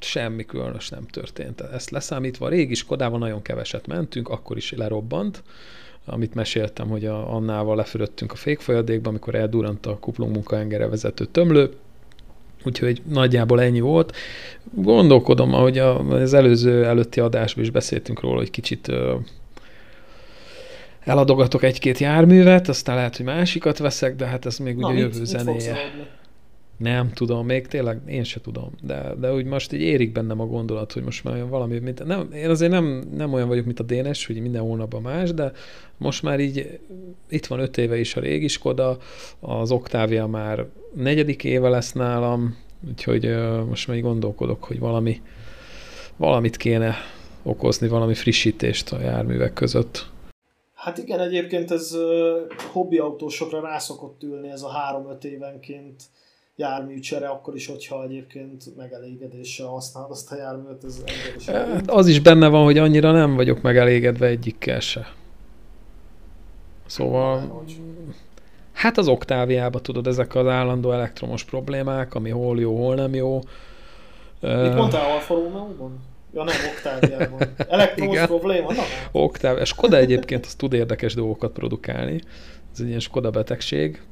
semmi különös nem történt. Ezt leszámítva, a régi Skodával nagyon keveset mentünk, akkor is lerobbant, amit meséltem, hogy a Annával lefürödtünk a fékfolyadékba, amikor eldurant a kuplung munkaengere vezető tömlő, Úgyhogy nagyjából ennyi volt. Gondolkodom, ahogy az előző előtti adásban is beszéltünk róla, hogy kicsit eladogatok egy-két járművet, aztán lehet, hogy másikat veszek, de hát ez még Na, ugye mit, jövő zenéje. Nem tudom, még tényleg én se tudom, de, de úgy most így érik bennem a gondolat, hogy most már valami, mint, nem, én azért nem, nem olyan vagyok, mint a Dénes, hogy minden hónapban más, de most már így itt van öt éve is a régi Skoda, az Octavia már negyedik éve lesz nálam, úgyhogy uh, most már így gondolkodok, hogy valami, valamit kéne okozni, valami frissítést a járművek között. Hát igen, egyébként ez hobbiautósokra rászokott ülni ez a három-öt évenként járműcsere, akkor is, hogyha egyébként megelégedéssel használod azt a járművet. Ez hát az is benne van, hogy annyira nem vagyok megelégedve egyikkel se. Szóval... Hát az oktáviába tudod, ezek az állandó elektromos problémák, ami hol jó, hol nem jó. Mit mondtál Alfa Romeo-ban? Ja nem, Oktáviában. Elektromos Igen. probléma? Na, Oktáv. Skoda egyébként az tud érdekes dolgokat produkálni. Ez egy ilyen Skoda betegség.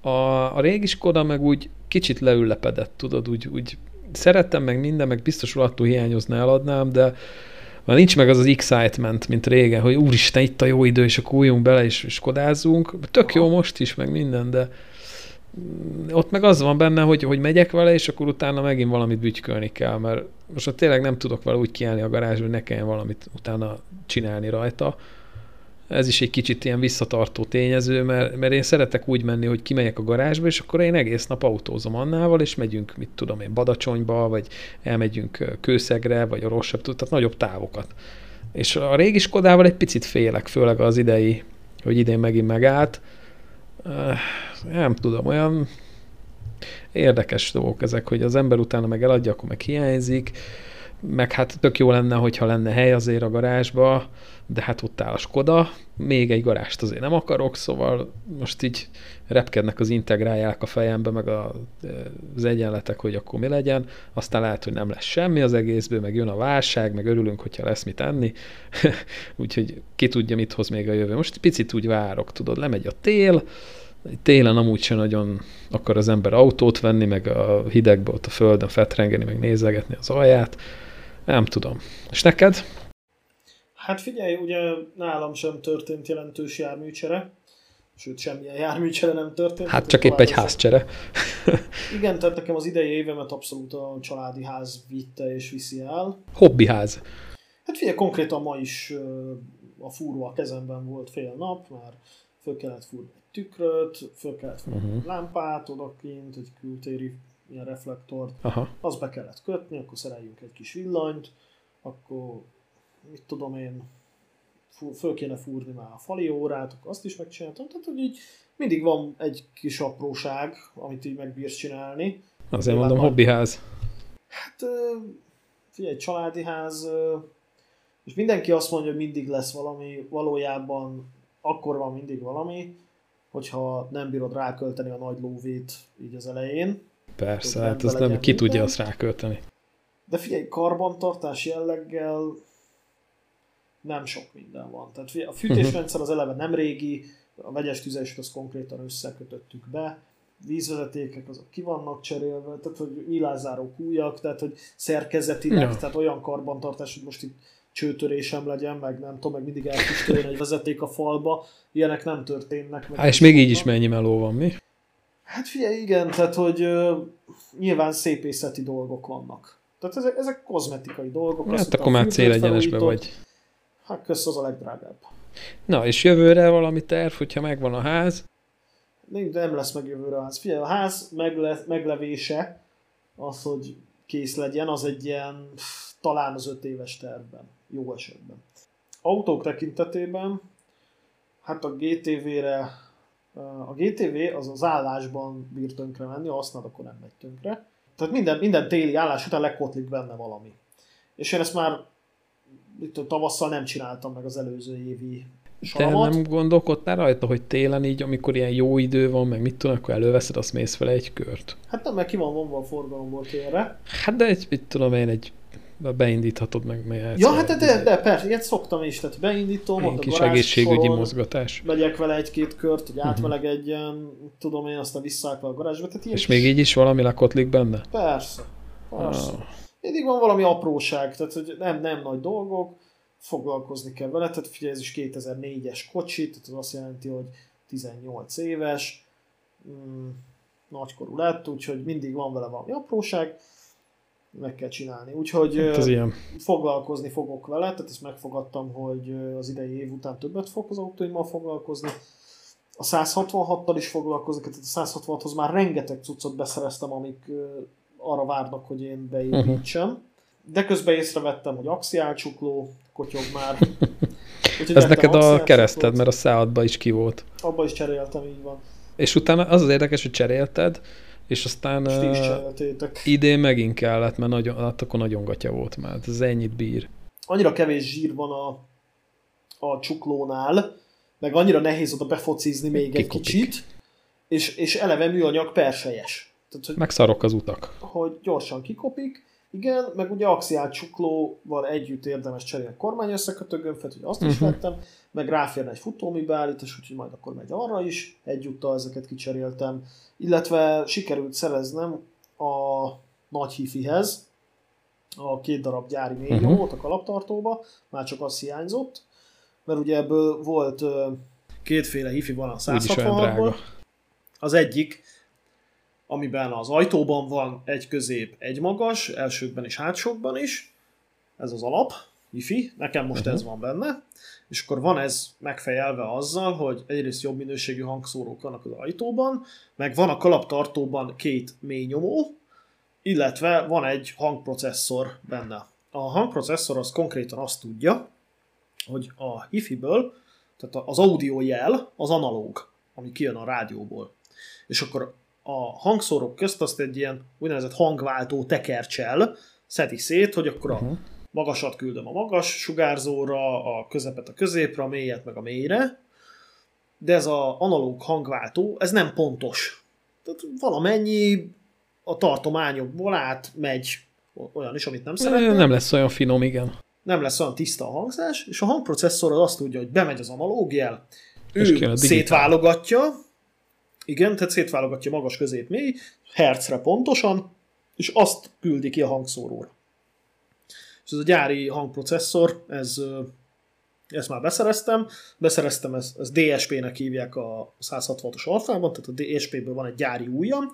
A, a régi Skoda meg úgy kicsit leüllepedett, tudod, úgy, úgy szerettem meg minden, meg biztos attól hiányozna, eladnám, de már nincs meg az az excitement, mint régen, hogy úristen, itt a jó idő, és akkor újjunk bele, és, és kodázzunk. Tök jó most is, meg minden, de ott meg az van benne, hogy, hogy megyek vele, és akkor utána megint valamit bütykölni kell, mert most tényleg nem tudok vele úgy kiállni a garázsba, hogy ne kelljen valamit utána csinálni rajta ez is egy kicsit ilyen visszatartó tényező, mert, mert én szeretek úgy menni, hogy kimegyek a garázsba, és akkor én egész nap autózom Annával, és megyünk, mit tudom én, Badacsonyba, vagy elmegyünk Kőszegre, vagy a rosszabb, tehát nagyobb távokat. És a régi Skodával egy picit félek, főleg az idei, hogy idén megint megállt. Nem tudom, olyan érdekes dolgok ezek, hogy az ember utána meg eladja, akkor meg hiányzik, meg hát tök jó lenne, hogyha lenne hely azért a garázsba, de hát ott áll a Skoda, még egy garást azért nem akarok, szóval most így repkednek az integrálják a fejembe, meg a, az egyenletek, hogy akkor mi legyen, aztán lehet, hogy nem lesz semmi az egészből, meg jön a válság, meg örülünk, hogyha lesz mit enni, úgyhogy ki tudja, mit hoz még a jövő. Most picit úgy várok, tudod, lemegy a tél, télen amúgy sem nagyon akar az ember autót venni, meg a hidegbe ott a földön fetrengeni, meg nézegetni az alját, nem tudom. És neked? Hát figyelj, ugye nálam sem történt jelentős járműcsere, sőt semmilyen járműcsere nem történt. Hát csak épp egy házcsere. Igen, tehát nekem az idei évemet abszolút a családi ház vitte és viszi el. Hobbiház. Hát figyelj, konkrétan ma is a fúró a kezemben volt fél nap, már föl kellett fúrni egy tükröt, föl kellett fúrni uh-huh. egy lámpát odakint, egy kültéri ilyen reflektort, Aha. azt be kellett kötni, akkor szereljünk egy kis villanyt, akkor mit tudom én, föl kéne fúrni már a fali órát, akkor azt is megcsináltam, tehát hogy így mindig van egy kis apróság, amit így megbírsz csinálni. Azért mondom, majd... hobbiház. Hát figyelj, családi ház, és mindenki azt mondja, hogy mindig lesz valami, valójában akkor van mindig valami, hogyha nem bírod rákölteni a nagy lóvét így az elején. Persze, hát az nem, ki tudja azt rákölteni. De figyelj, karbantartás jelleggel nem sok minden van. Tehát a fűtésrendszer az eleve nem régi, a vegyes tüzesek az konkrétan összekötöttük be, vízvezetékek azok ki vannak cserélve, tehát hogy nyilázáró újak, tehát hogy szerkezetileg, ja. tehát olyan karbantartás, hogy most itt csőtörésem legyen, meg nem tudom, meg mindig elfüstöljen egy vezeték a falba, ilyenek nem történnek. Meg Há, és még így is mennyi meló van, mi? Hát figyelj, igen, tehát hogy uh, nyilván szépészeti dolgok vannak. Tehát ezek, ezek kozmetikai dolgok. Hát akkor már célegyenesbe vagy. Hát kösz az a legdrágább. Na, és jövőre valami terv, hogyha megvan a ház? Nem, nem lesz meg jövőre a ház. Figyelj, a ház megle, meglevése, az, hogy kész legyen, az egy ilyen talán az öt éves tervben, jó esetben. Autók tekintetében, hát a GTV-re, a GTV az az állásban bír tönkre menni, ha használod, akkor nem megy tönkre. Tehát minden, minden téli állás után lekotlik benne valami. És én ezt már itt tavasszal nem csináltam meg az előző évi salamat. Te nem gondolkodtál rajta, hogy télen így, amikor ilyen jó idő van, meg mit tudom, akkor előveszed, azt mész vele egy kört? Hát nem, mert ki van vonva a forgalomból télre. Hát de egy, mit tudom én, egy beindíthatod meg, meg Ja, hát de, de, de persze, ilyet szoktam is, tehát beindítom, egy kis egészségügyi soron, mozgatás. Megyek vele egy-két kört, hogy átmelegedjen, uh-huh. tudom én, aztán visszaállok a garázsba. Tehát És is... még így is valami lakotlik benne? Persze, persze. Ah. Mindig van valami apróság, tehát hogy nem, nem nagy dolgok, foglalkozni kell vele, tehát figyelj, ez is 2004-es kocsi, tehát az azt jelenti, hogy 18 éves, mm, nagykorú lett, úgyhogy mindig van vele valami apróság, meg kell csinálni. Úgyhogy hát ilyen. foglalkozni fogok vele, tehát ezt megfogadtam, hogy az idei év után többet fogok az autóimmal foglalkozni. A 166-tal is foglalkozok, tehát a 166-hoz már rengeteg cuccot beszereztem, amik arra várnak, hogy én beépítsem. Uh-huh. De közben észrevettem, hogy axiálcsukló, kotyog már. Úgyhogy Ez neked a kereszted, mert a szádba is ki volt. Abba is cseréltem, így van. És utána az az érdekes, hogy cserélted, és aztán uh, idén megint kellett, mert nagyon, hát akkor nagyon gatya volt már. Ez ennyit bír. Annyira kevés zsír van a, a csuklónál, meg annyira nehéz oda befocizni még Kikopik. egy kicsit, és, és eleve műanyag persejes. Tehát, hogy, Megszarok az utak. Hogy gyorsan kikopik, igen, meg ugye axiál csuklóval együtt érdemes cserélni a kormány összekötőgömböt, hogy azt is uh-huh. vettem, meg ráférne egy futómi beállítás, úgyhogy majd akkor megy arra is, egyúttal ezeket kicseréltem, illetve sikerült szereznem a nagy hifihez a két darab gyári mélynyomót uh-huh. a kalaptartóba, már csak az hiányzott, mert ugye ebből volt kétféle hifi van a 166 Az egyik amiben az ajtóban van egy közép, egy magas, elsőkben és hátsókban is. Ez az alap, wifi, nekem most uh-huh. ez van benne. És akkor van ez megfejelve azzal, hogy egyrészt jobb minőségű hangszórók vannak az ajtóban, meg van a kalaptartóban két mély nyomó, illetve van egy hangprocesszor benne. A hangprocesszor az konkrétan azt tudja, hogy a hifi-ből, tehát az audio jel az analóg, ami kijön a rádióból. És akkor a hangszórok közt azt egy ilyen úgynevezett hangváltó tekercsel szedi szét, hogy akkor a uh-huh. magasat küldöm a magas sugárzóra, a közepet a középre, a mélyet meg a mélyre, de ez a analóg hangváltó, ez nem pontos. Tehát valamennyi a tartományokból át megy olyan is, amit nem szeretnél. Nem lesz olyan finom, igen. Nem lesz olyan tiszta a hangzás, és a hangprocesszor az azt tudja, hogy bemegy az analóg jel, ő szétválogatja, igen, tehát szétválogatja magas, közép, mély, hercre pontosan, és azt küldi ki a hangszóróra. És ez a gyári hangprocesszor, ez, ezt már beszereztem, beszereztem, ezt, ezt DSP-nek hívják a 166-os alfában, tehát a DSP-ből van egy gyári ujjam,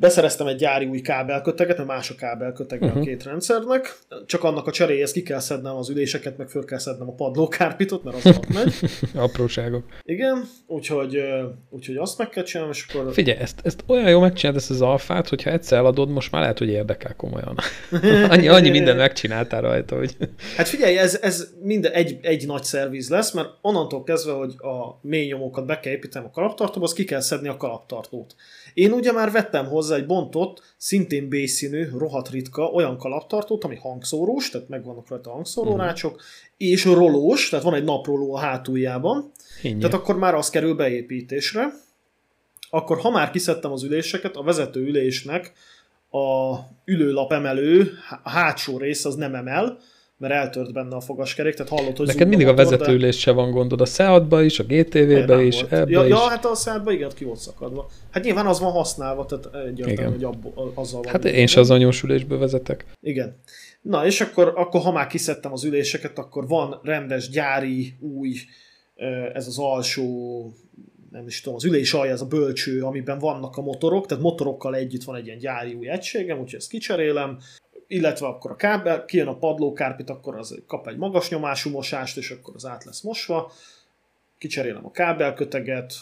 Beszereztem egy gyári új kábelköteget, mert más a kábelköteg uh-huh. a két rendszernek. Csak annak a cseréhez ki kell szednem az üléseket, meg föl kell szednem a padlókárpitot, mert az alatt megy. Apróságok. Igen, úgyhogy, úgyhogy azt meg kell csinálni, és akkor... Figyelj, ezt, ezt olyan jó megcsinálod ezt az alfát, hogyha egyszer eladod, most már lehet, hogy érdekel komolyan. annyi, annyi minden megcsináltál rajta, hogy... hát figyelj, ez, ez minden egy, egy nagy szerviz lesz, mert onnantól kezdve, hogy a mély nyomókat be kell építeni a kalaptartóba, az ki kell szedni a kalaptartót. Én ugye már vettem hozzá egy bontott, szintén B-színű, rohadt ritka olyan kalaptartót, ami hangszórós, tehát megvannak rajta hangszórórácsok, uh-huh. és rolós, tehát van egy naproló a hátuljában, Hinnyi. tehát akkor már az kerül beépítésre. Akkor ha már kiszedtem az üléseket, a vezető ülésnek a ülőlap emelő, a hátsó rész az nem emel, mert eltört benne a fogaskerék, tehát hallott, hogy Neked mindig a vezetőülés de... se van gondod, a SEAT-ba is, a GTV-be is, ebbe ja, is. Ja, hát a SEAT-ba igen, ki volt szakadva. Hát nyilván az van használva, tehát egyértelmű, hogy abból, azzal van. Hát én se az anyós ülésbe vezetek. Igen. Na, és akkor, akkor ha már kiszedtem az üléseket, akkor van rendes, gyári, új, ez az alsó nem is tudom, az ülés alja, ez a bölcső, amiben vannak a motorok, tehát motorokkal együtt van egy ilyen gyári új egységem, úgyhogy ezt kicserélem, illetve akkor a kábel, kijön a padlókárpit, akkor az kap egy magas nyomású mosást, és akkor az át lesz mosva, kicserélem a kábelköteget,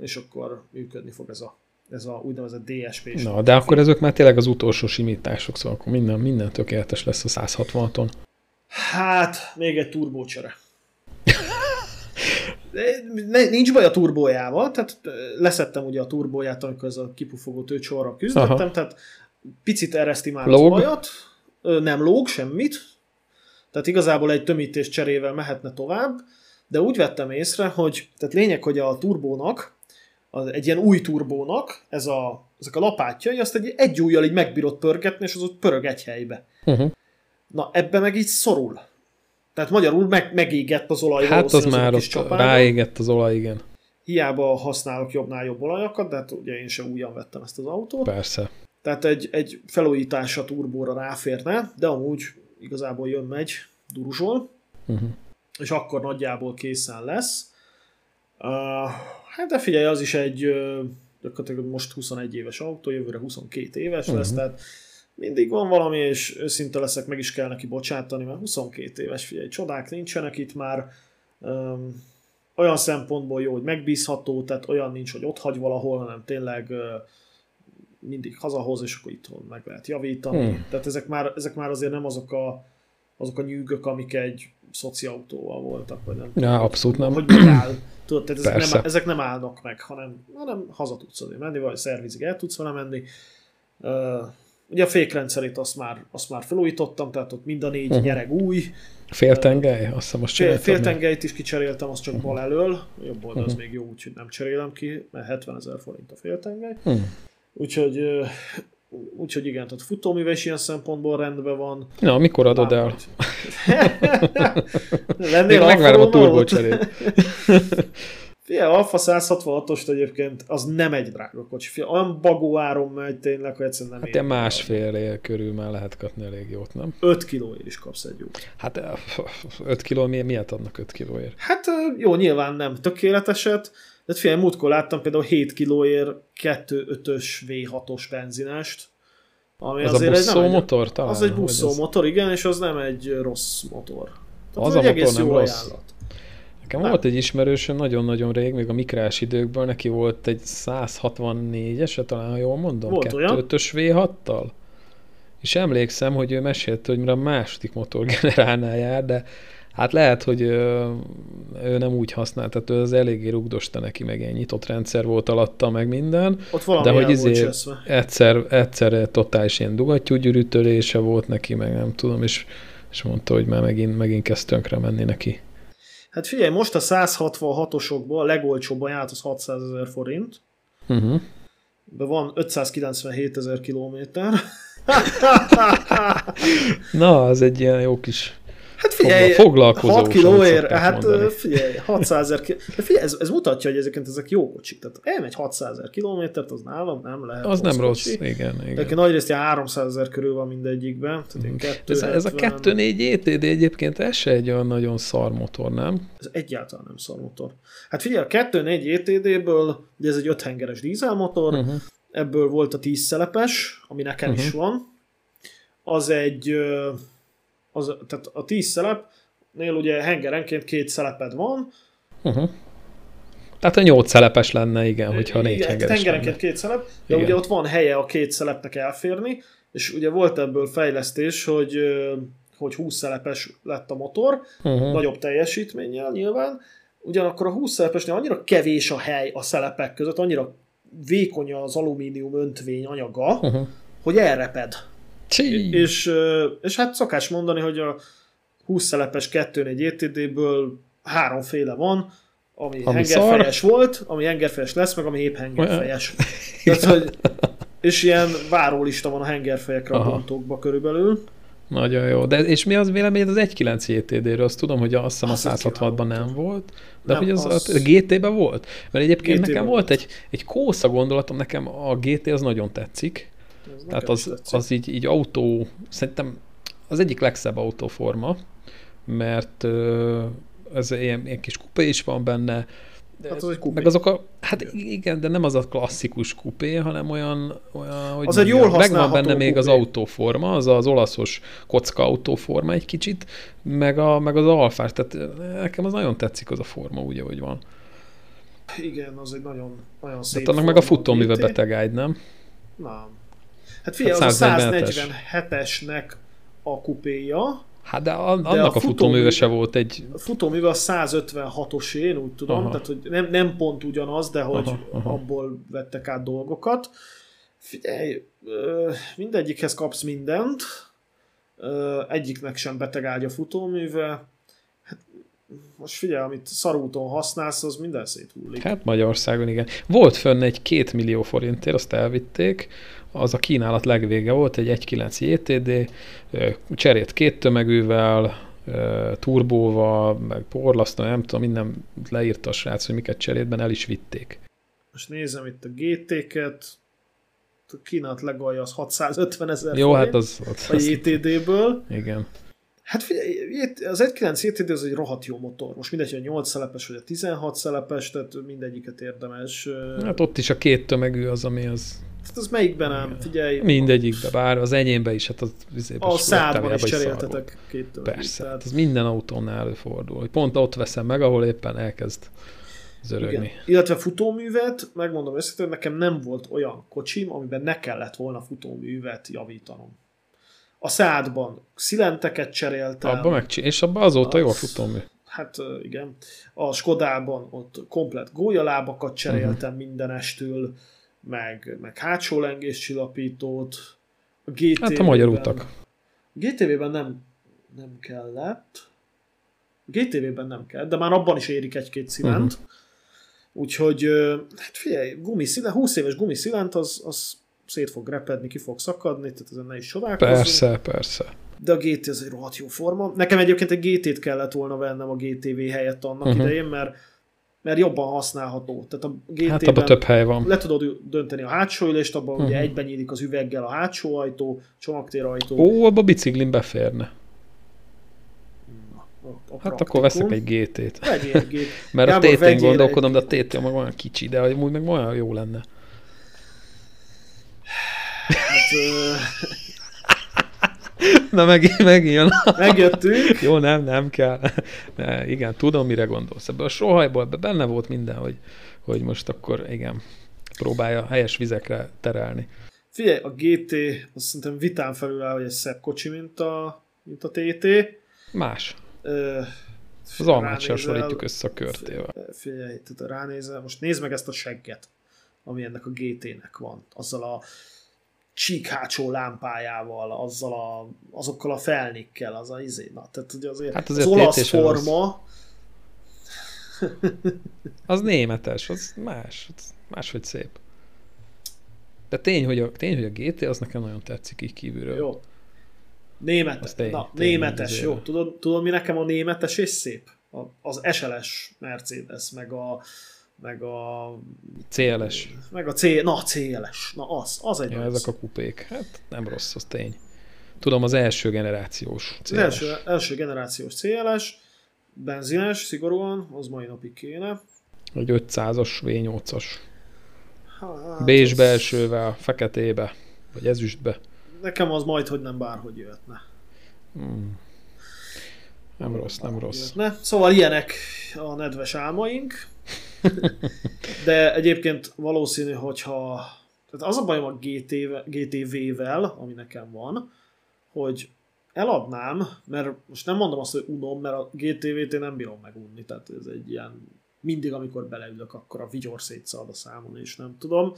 és akkor működni fog ez a, ez a úgynevezett DSP. Na, de akkor ezek már tényleg az utolsó simítások, szóval akkor minden, minden tökéletes lesz a 160-on. Hát, még egy turbócsere. Nincs baj a turbójával, tehát leszettem ugye a turbóját, amikor ez a kipufogó tőcsorra küzdöttem, Aha. tehát picit ereszti már lóg. az bajat, nem lóg semmit, tehát igazából egy tömítés cserével mehetne tovább, de úgy vettem észre, hogy tehát lényeg, hogy a turbónak, az egy ilyen új turbónak, ez a, ezek a lapátjai, azt egy, egy ujjal így megbírod pörgetni, és az ott pörög egy helybe. Uh-huh. Na, ebbe meg így szorul. Tehát magyarul meg, megégett az olaj. Hát az már ott ráégett az olaj, igen. Hiába használok jobbnál jobb olajakat, de hát ugye én sem újan vettem ezt az autót. Persze. Tehát egy, egy felújítás a turbóra ráférne, de amúgy igazából jön-megy, duruzsol, uh-huh. és akkor nagyjából készen lesz. Uh, hát de figyelj, az is egy uh, most 21 éves autó, jövőre 22 éves uh-huh. lesz, tehát mindig van valami, és őszinte leszek, meg is kell neki bocsátani, mert 22 éves, figyelj, csodák nincsenek itt már, um, olyan szempontból jó, hogy megbízható, tehát olyan nincs, hogy ott hagy valahol, hanem tényleg uh, mindig hazahoz, és akkor itthon meg lehet javítani. Hmm. Tehát ezek már, ezek már azért nem azok a, azok a nyűgök, amik egy szociautóval voltak, vagy nem. Ja, abszolút nem. Hogy megáll. Tudod, tehát ezek nem, ezek nem állnak meg, hanem, hanem haza tudsz azért menni, vagy szervizig el tudsz vele menni. Uh, ugye a fékrendszerét azt már, azt már felújítottam, tehát ott mind a négy uh-huh. nyereg új. Féltengely? Azt hiszem most Fél, Féltengelyt is kicseréltem, az csak uh-huh. bal elől. Jobb oldal uh-huh. az még jó, úgyhogy nem cserélem ki, mert 70 ezer forint a féltengely. Uh-huh. Úgyhogy, úgyhogy igen, tehát futóműve is ilyen szempontból rendben van. Na, mikor adod el? Lennél megvárom a turbócserét. Fia, Alfa 166-ost egyébként az nem egy drága kocsi. Fia, olyan bagó áron megy tényleg, hogy egyszerűen nem Hát ilyen másfél él körül már lehet kapni elég jót, nem? 5 kilóért is kapsz egy jót. Hát 5 kiló, mi, miért adnak 5 kilóért? Hát jó, nyilván nem tökéleteset, de figyelj, múltkor láttam például 7 kilóért 2.5-ös V6-os benzinest, ami az azért a buszó egy, motor talán? Az egy buszó az... motor, igen, és az nem egy rossz motor. Tehát az, az a egy motor egész nem jó rossz. ajánlat. Nekem nem. volt egy ismerősöm nagyon-nagyon rég, még a mikrás időkből, neki volt egy 164-ese, talán ha jól mondom, volt 2.5-ös V6-tal. És emlékszem, hogy ő mesélte, hogy mire a második motorgenerálnál jár, de Hát lehet, hogy ő, ő nem úgy használta, tehát az eléggé rugdosta neki, meg egy nyitott rendszer volt alatta, meg minden. Ott de hogy izé egyszer, egyszer totális ilyen dugattyú gyűrűtörése volt neki, meg nem tudom, és, és mondta, hogy már megint, megint kezd tönkre menni neki. Hát figyelj, most a 166-osokból a legolcsóbb ajánlat az 600 ezer forint. Uh-huh. De van 597 ezer kilométer. Na, az egy ilyen jó kis Hát figyelj, Foglalkozó 6 kilóért, hát mondani. figyelj, 600 ezer Figyelj, ez, ez, mutatja, hogy ezeket ezek jó kocsik. Tehát elmegy 600 ezer kilométert, az nálam nem lehet Az nem rossz, kocsi. igen. igen. Egyébként nagyrészt 300 ezer körül van mindegyikben. Tehát ez, ez a 2.4 ETD egyébként ez se egy olyan nagyon szar motor, nem? Ez egyáltalán nem szar motor. Hát figyelj, a 2.4 ETD-ből, ugye ez egy 5 hengeres dízelmotor, uh-huh. ebből volt a 10 szelepes, ami nekem uh-huh. is van. Az egy az, tehát a 10 szelepnél ugye hengerenként két szeleped van. Uh-huh. Tehát a nyolc szelepes lenne, igen, hogyha négy igen, hengeres Hengerenként lenne. két szelep, de igen. ugye ott van helye a két szelepnek elférni, és ugye volt ebből fejlesztés, hogy hogy 20 szelepes lett a motor, uh-huh. nagyobb teljesítménnyel nyilván, ugyanakkor a 20 szelepesnél annyira kevés a hely a szelepek között, annyira vékony az alumínium öntvény anyaga, uh-huh. hogy elreped. És, és hát szokás mondani, hogy a 20 szelepes 2-4 ETD-ből háromféle van, ami, ami hengerfejes szar. volt, ami hengerfejes lesz, meg ami épp hengerfejes. Tehát, hogy, és ilyen várólista van a hengerfejekre Aha. a bontókba körülbelül. Nagyon jó. De és mi az véleményed az 1.9 ETD-ről? Azt tudom, hogy azt hiszem a 166-ban nem volt, de nem, hogy az, az... a GT-ben volt? Mert egyébként GT nekem volt egy, egy kósza gondolatom, nekem a GT az nagyon tetszik, ez Tehát az, az így, így autó, szerintem az egyik legszebb autóforma, mert ez ilyen, ilyen kis kupa is van benne, Hát az egy kupé. Meg azok a, hát igen, de nem az a klasszikus kupé, hanem olyan, olyan hogy az egy jól Megvan benne még kupé. az autóforma, az az olaszos kocka autóforma egy kicsit, meg, a, meg az alfás, tehát nekem az nagyon tetszik az a forma, úgy, ahogy van. Igen, az egy nagyon, nagyon szép De annak meg a futóműve betegágy, nem? Nem. Hát figyelj, hát az a 147-esnek a kupéja, Hát de annak de a, a futóműve se volt egy... A futóműve a 156-os, én úgy tudom, aha. tehát hogy nem, nem pont ugyanaz, de hogy aha, aha. abból vettek át dolgokat. Figyelj, mindegyikhez kapsz mindent, egyiknek sem beteg ágy a futóműve, hát most figyelj, amit szarúton használsz, az minden széthullik. Hát Magyarországon igen. Volt fönn egy két millió forintért, azt elvitték, az a kínálat legvége volt, egy 1.9 JTD, cserét két tömegűvel, turbóval, meg porlasztó, nem tudom, minden leírta a srác, hogy miket cserétben el is vitték. Most nézem itt a GT-ket, a kínálat legalja az 650 ezer Jó, hát az, az, a JTD-ből. Igen. Hát figyelj, az 1.9 JTD az egy rohadt jó motor. Most mindegy, hogy a 8 szelepes vagy a 16 szelepes, tehát mindegyiket érdemes. Hát ott is a két tömegű az, ami az Hát az melyikben nem? Figyelj. Mindegyikbe, bár az enyémbe is, hát az A szádban is cseréltetek két Persze, tehát... az minden autónál előfordul, hogy pont ott veszem meg, ahol éppen elkezd zörögni. Igen. Illetve futóművet, megmondom őszintén, nekem nem volt olyan kocsim, amiben ne kellett volna futóművet javítanom. A szádban szilenteket cseréltem. Abba meg, és abban azóta az, jó a futómű. Hát igen. A Skodában ott komplet gólyalábakat cseréltem uh-huh. mindenestől meg, meg hátsó lengéscsillapítót. A GTV hát a magyar utak. GTV-ben nem, nem kellett. A GTV-ben nem kell, de már abban is érik egy-két szilent. Uh-huh. Úgyhogy, hát figyelj, gumiszilent, 20 éves gumiszilent, az, az szét fog repedni, ki fog szakadni, tehát ezen ne is csodálkozzunk. Persze, persze. De a GT az egy rohadt jó forma. Nekem egyébként egy GT-t kellett volna vennem a GTV helyett annak uh-huh. idején, mert mert jobban használható. Tehát a GT-ben hát abban több hely van. Le tudod dönteni a hátsó ülést, abban uh-huh. ugye mhm. egyben nyílik az üveggel a hátsó ajtó, csomagtérajtó. Ó, abban biciklin beférne. A, a hát akkor veszek egy GT-t. egy GT. Mert Gábor, a TT-n gondolkodom, de a TT meg olyan kicsi, de amúgy meg olyan jó lenne. Hát, Na megint, megint. Megjöttünk. Jó, nem, nem kell. De igen, tudom, mire gondolsz. Ebből a sohajból ebbe benne volt minden, hogy, hogy most akkor igen, próbálja helyes vizekre terelni. Figyelj, a GT azt szerintem vitán felül áll, hogy egy szebb kocsi, mint a, mint a TT. Más. Ö, az almát hasonlítjuk össze a körtével. Figyelj, ránézel, most nézd meg ezt a segget, ami ennek a GT-nek van. Azzal a csík hátsó lámpájával, azzal a, azokkal a felnikkel, az a izé, na, tehát ugye azért, hát azért az olasz forma... Az. az németes, az más, az máshogy szép. De tény, hogy a, tény, hogy a GT az nekem nagyon tetszik így kívülről. Jó. Németes, tény, na, tény, németes, jó. Tudod, tudod, mi nekem a németes és szép? Az SLS Mercedes, meg a, meg a... CLS. Meg a C, na CLS, na az, az egy ja, ezek a kupék, hát nem rossz, az tény. Tudom, az első generációs CLS. Az első, első generációs CLS, benzines, szigorúan, az mai napig kéne. Egy 500-as V8-as. Hát, az... belsővel, feketébe, vagy ezüstbe. Nekem az majd, hogy nem bárhogy jöhetne. Hmm. Nem rossz, nem rossz. Jöhetne. Szóval ilyenek a nedves álmaink. De egyébként valószínű, hogyha... Tehát az a bajom a GTV-vel, ami nekem van, hogy eladnám, mert most nem mondom azt, hogy unom, mert a GTV-t én nem bírom megunni, tehát ez egy ilyen mindig, amikor beleülök, akkor a vigyor szétszalad a számon, és nem tudom.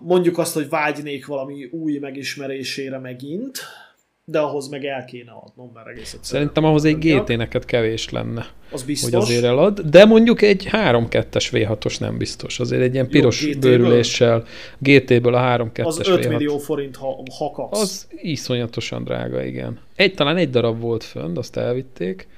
Mondjuk azt, hogy vágynék valami új megismerésére megint, de ahhoz meg el kéne adnom, mert egész egyszerűen. Szerintem ahhoz egy GT neked kevés lenne. Az biztos. Hogy azért elad, de mondjuk egy 3-2-es V6-os nem biztos. Azért egy ilyen piros Jó, bőrüléssel, GT-ből a 3-2-es Az 5 V6. millió forint, ha, ha kapsz. Az iszonyatosan drága, igen. Egy, talán egy darab volt fönn, azt elvitték.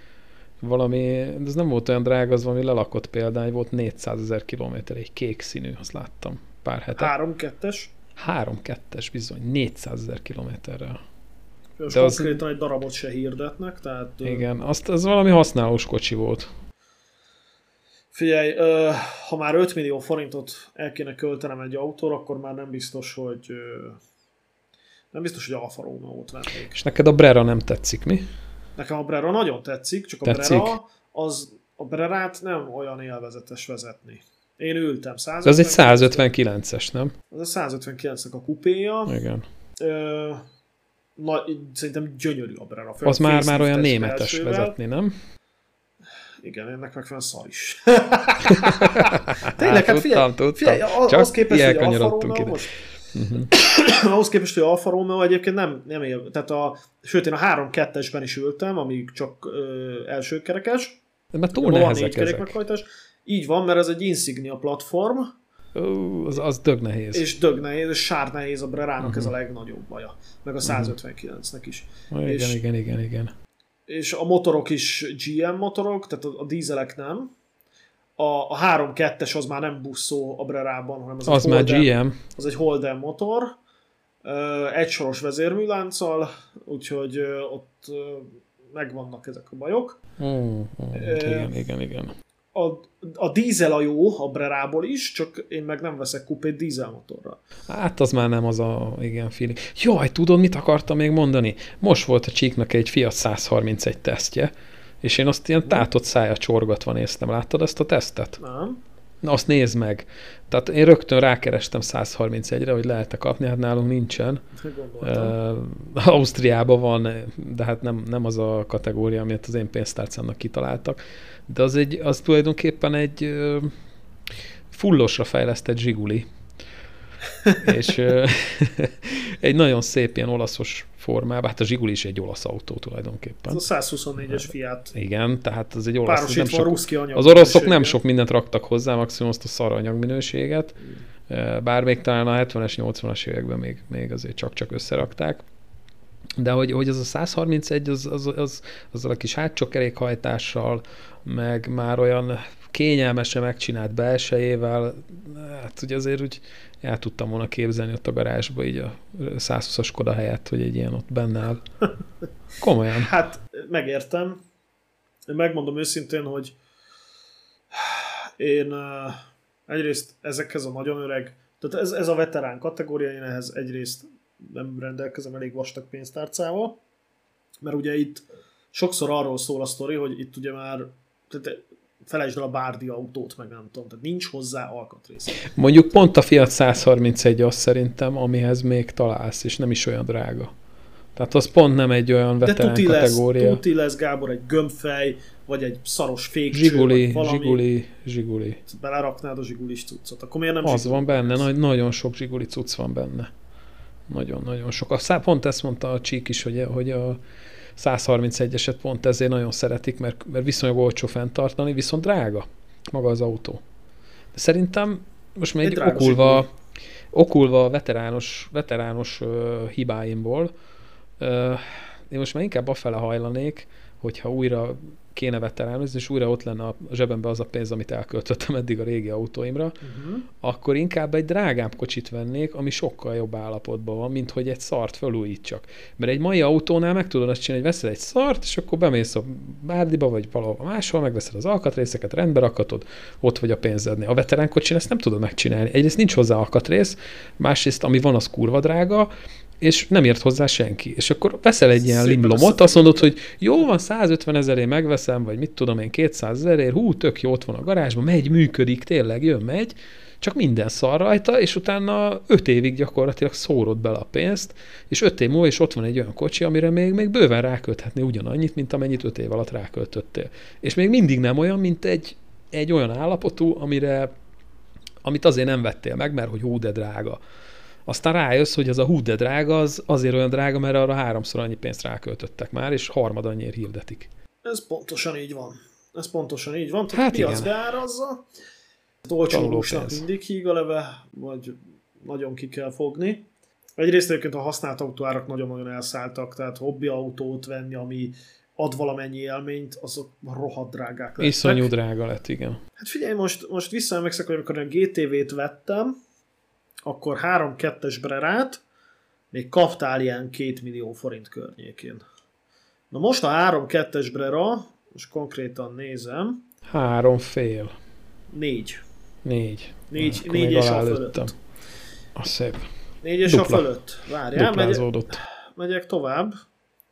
Valami, ez nem volt olyan drága, az valami lelakott példány, volt 400 ezer kilométer, egy kék színű, azt láttam pár hete. 3-2-es? 3-2-es bizony, 400 ezer kilométerrel. És De konkrétan az... egy darabot se hirdetnek, tehát... Igen, azt, az valami használós kocsi volt. Figyelj, ha már 5 millió forintot el kéne költenem egy autóra, akkor már nem biztos, hogy nem biztos, hogy Alfa Romeo-t vennék. És neked a Brera nem tetszik, mi? Nekem a Brera nagyon tetszik, csak a tetszik? Brera az a Brerát nem olyan élvezetes vezetni. Én ültem. 150 Ez egy 159-es, nem? Ez a 159-nek a kupéja. Igen. Ö, na, szerintem gyönyörű a Brera. Az már, már olyan németes elsővel. vezetni, nem? Igen, ennek megfelelően szar is. Tényleg, hát figyelj, tudtam, figyelj az, Csak az képest, hogy Alfa Romeo ide. most, uh-huh. ahhoz képest, hogy Alfa Romeo egyébként nem, nem él, tehát a, sőt én a 3-2-esben is ültem, amíg csak ö, első kerekes. De mert túl nehezek ezek. Így van, mert ez egy Insignia platform. Ó, az, az dög nehéz. És dög nehéz, és sár nehéz, a Brerának uh-huh. ez a mhm. legnagyobb baja. Meg a 159-nek is. Igen, és, igen, igen, igen és a motorok is GM motorok, tehát a, a dízelek nem. A, a 3-2-es az már nem buszó a Brerában, hanem az, az egy már Holden, GM. Az egy Holden motor, egy soros vezérműlánccal, úgyhogy ott megvannak ezek a bajok. Mm, mm, igen, igen, igen a, a dízel a jó a Brerából is, csak én meg nem veszek kupét dízelmotorral. Hát az már nem az a, igen, feeling. Jaj, tudod, mit akartam még mondani? Most volt a Csíknak egy Fiat 131 tesztje, és én azt ilyen tátott szája csorgatva néztem. Láttad ezt a tesztet? Nem. Azt nézd meg. Tehát én rögtön rákerestem 131-re, hogy lehet-e kapni, hát nálunk nincsen. Uh, Ausztriában van, de hát nem, nem az a kategória, amit az én pénztárcámnak kitaláltak. De az, egy, az tulajdonképpen egy uh, fullosra fejlesztett zsiguli. és uh, egy nagyon szép ilyen olaszos formában, hát a Zsiguli is egy olasz autó tulajdonképpen. Ez a 124-es Fiat. Igen, tehát az egy olasz. Nem sok, anyag az oroszok nem sok mindent raktak hozzá, maximum azt a szar anyagminőséget, bár még talán a 70-es, 80-as években még, még azért csak-csak összerakták. De hogy, hogy az a 131, az, az, az, azzal a kis hátsó kerékhajtással, meg már olyan kényelmesen megcsinált belsejével, hát ugye azért úgy el tudtam volna képzelni ott a garázsba így a 120-as Koda helyett, hogy egy ilyen ott benne áll. Komolyan. Hát megértem. Én megmondom őszintén, hogy én egyrészt ezekhez a nagyon öreg, tehát ez, ez a veterán kategória, én ehhez egyrészt nem rendelkezem elég vastag pénztárcával, mert ugye itt sokszor arról szól a sztori, hogy itt ugye már tehát felejtsd el a bárdi autót, meg nem tudom, tehát nincs hozzá alkatrész. Mondjuk pont a Fiat 131 az szerintem, amihez még találsz, és nem is olyan drága. Tehát az pont nem egy olyan veterán tuti kategória. Lesz, tuti lesz, Gábor, egy gömbfej, vagy egy szaros fékcső, zsiguli, vagy valami. Zsiguli, zsiguli. Beleraknád a zsigulis cuccot, akkor miért nem Az zsiguli van benne, nagy, nagyon sok zsiguli cucc van benne. Nagyon-nagyon sok. A, pont ezt mondta a Csík is, hogy, hogy a 131-eset pont ezért nagyon szeretik, mert, mert viszonylag olcsó fenntartani, viszont drága maga az autó. De szerintem most még okulva, okulva a veterános, veterános uh, hibáimból, uh, én most már inkább afele hajlanék, hogyha újra kéne veteránozni, és újra ott lenne a zsebembe az a pénz, amit elköltöttem eddig a régi autóimra, uh-huh. akkor inkább egy drágább kocsit vennék, ami sokkal jobb állapotban van, mint hogy egy szart felújítsak. Mert egy mai autónál meg tudod azt csinálni, hogy veszel egy szart, és akkor bemész a bárdiba, vagy valahol máshol, megveszed az alkatrészeket, rendbe rakatod, ott vagy a pénzednél. A veterán kocsin ezt nem tudod megcsinálni. Egyrészt nincs hozzá alkatrész, másrészt ami van, az kurva drága, és nem ért hozzá senki. És akkor veszel egy ilyen limlomot, azt mondod, hogy jó van, 150 ezerért megveszem, vagy mit tudom én, 200 ezerért, hú, tök jó, ott van a garázsban, megy, működik, tényleg jön, megy, csak minden szar rajta, és utána 5 évig gyakorlatilag szórod bele a pénzt, és 5 év múlva is ott van egy olyan kocsi, amire még, még bőven rákölthetné ugyanannyit, mint amennyit 5 év alatt ráköltöttél. És még mindig nem olyan, mint egy, egy olyan állapotú, amire, amit azért nem vettél meg, mert hogy hú, de drága. Aztán rájössz, hogy az a hú de drága, az azért olyan drága, mert arra háromszor annyi pénzt ráköltöttek már, és harmad annyiért hirdetik. Ez pontosan így van. Ez pontosan így van. Tehát hát piac igen. beárazza, olcsó mindig híg a leve, vagy nagyon ki kell fogni. Egyrészt egyébként a használt autóárak nagyon-nagyon elszálltak, tehát hobbi autót venni, ami ad valamennyi élményt, azok rohadt drágák lettek. Iszonyú drága lett, igen. Hát figyelj, most, most visszaemlékszek, hogy amikor a GTV-t vettem, akkor 3-2-es Brerát még kaptál ilyen 2 millió forint környékén. Na most a 3-2-es Brera, most konkrétan nézem. Három fél. Négy. Négy. Négy, Na, négy és a fölött. A szép. Négy és Dupla. a fölött. Várjál, megyek, megyek tovább.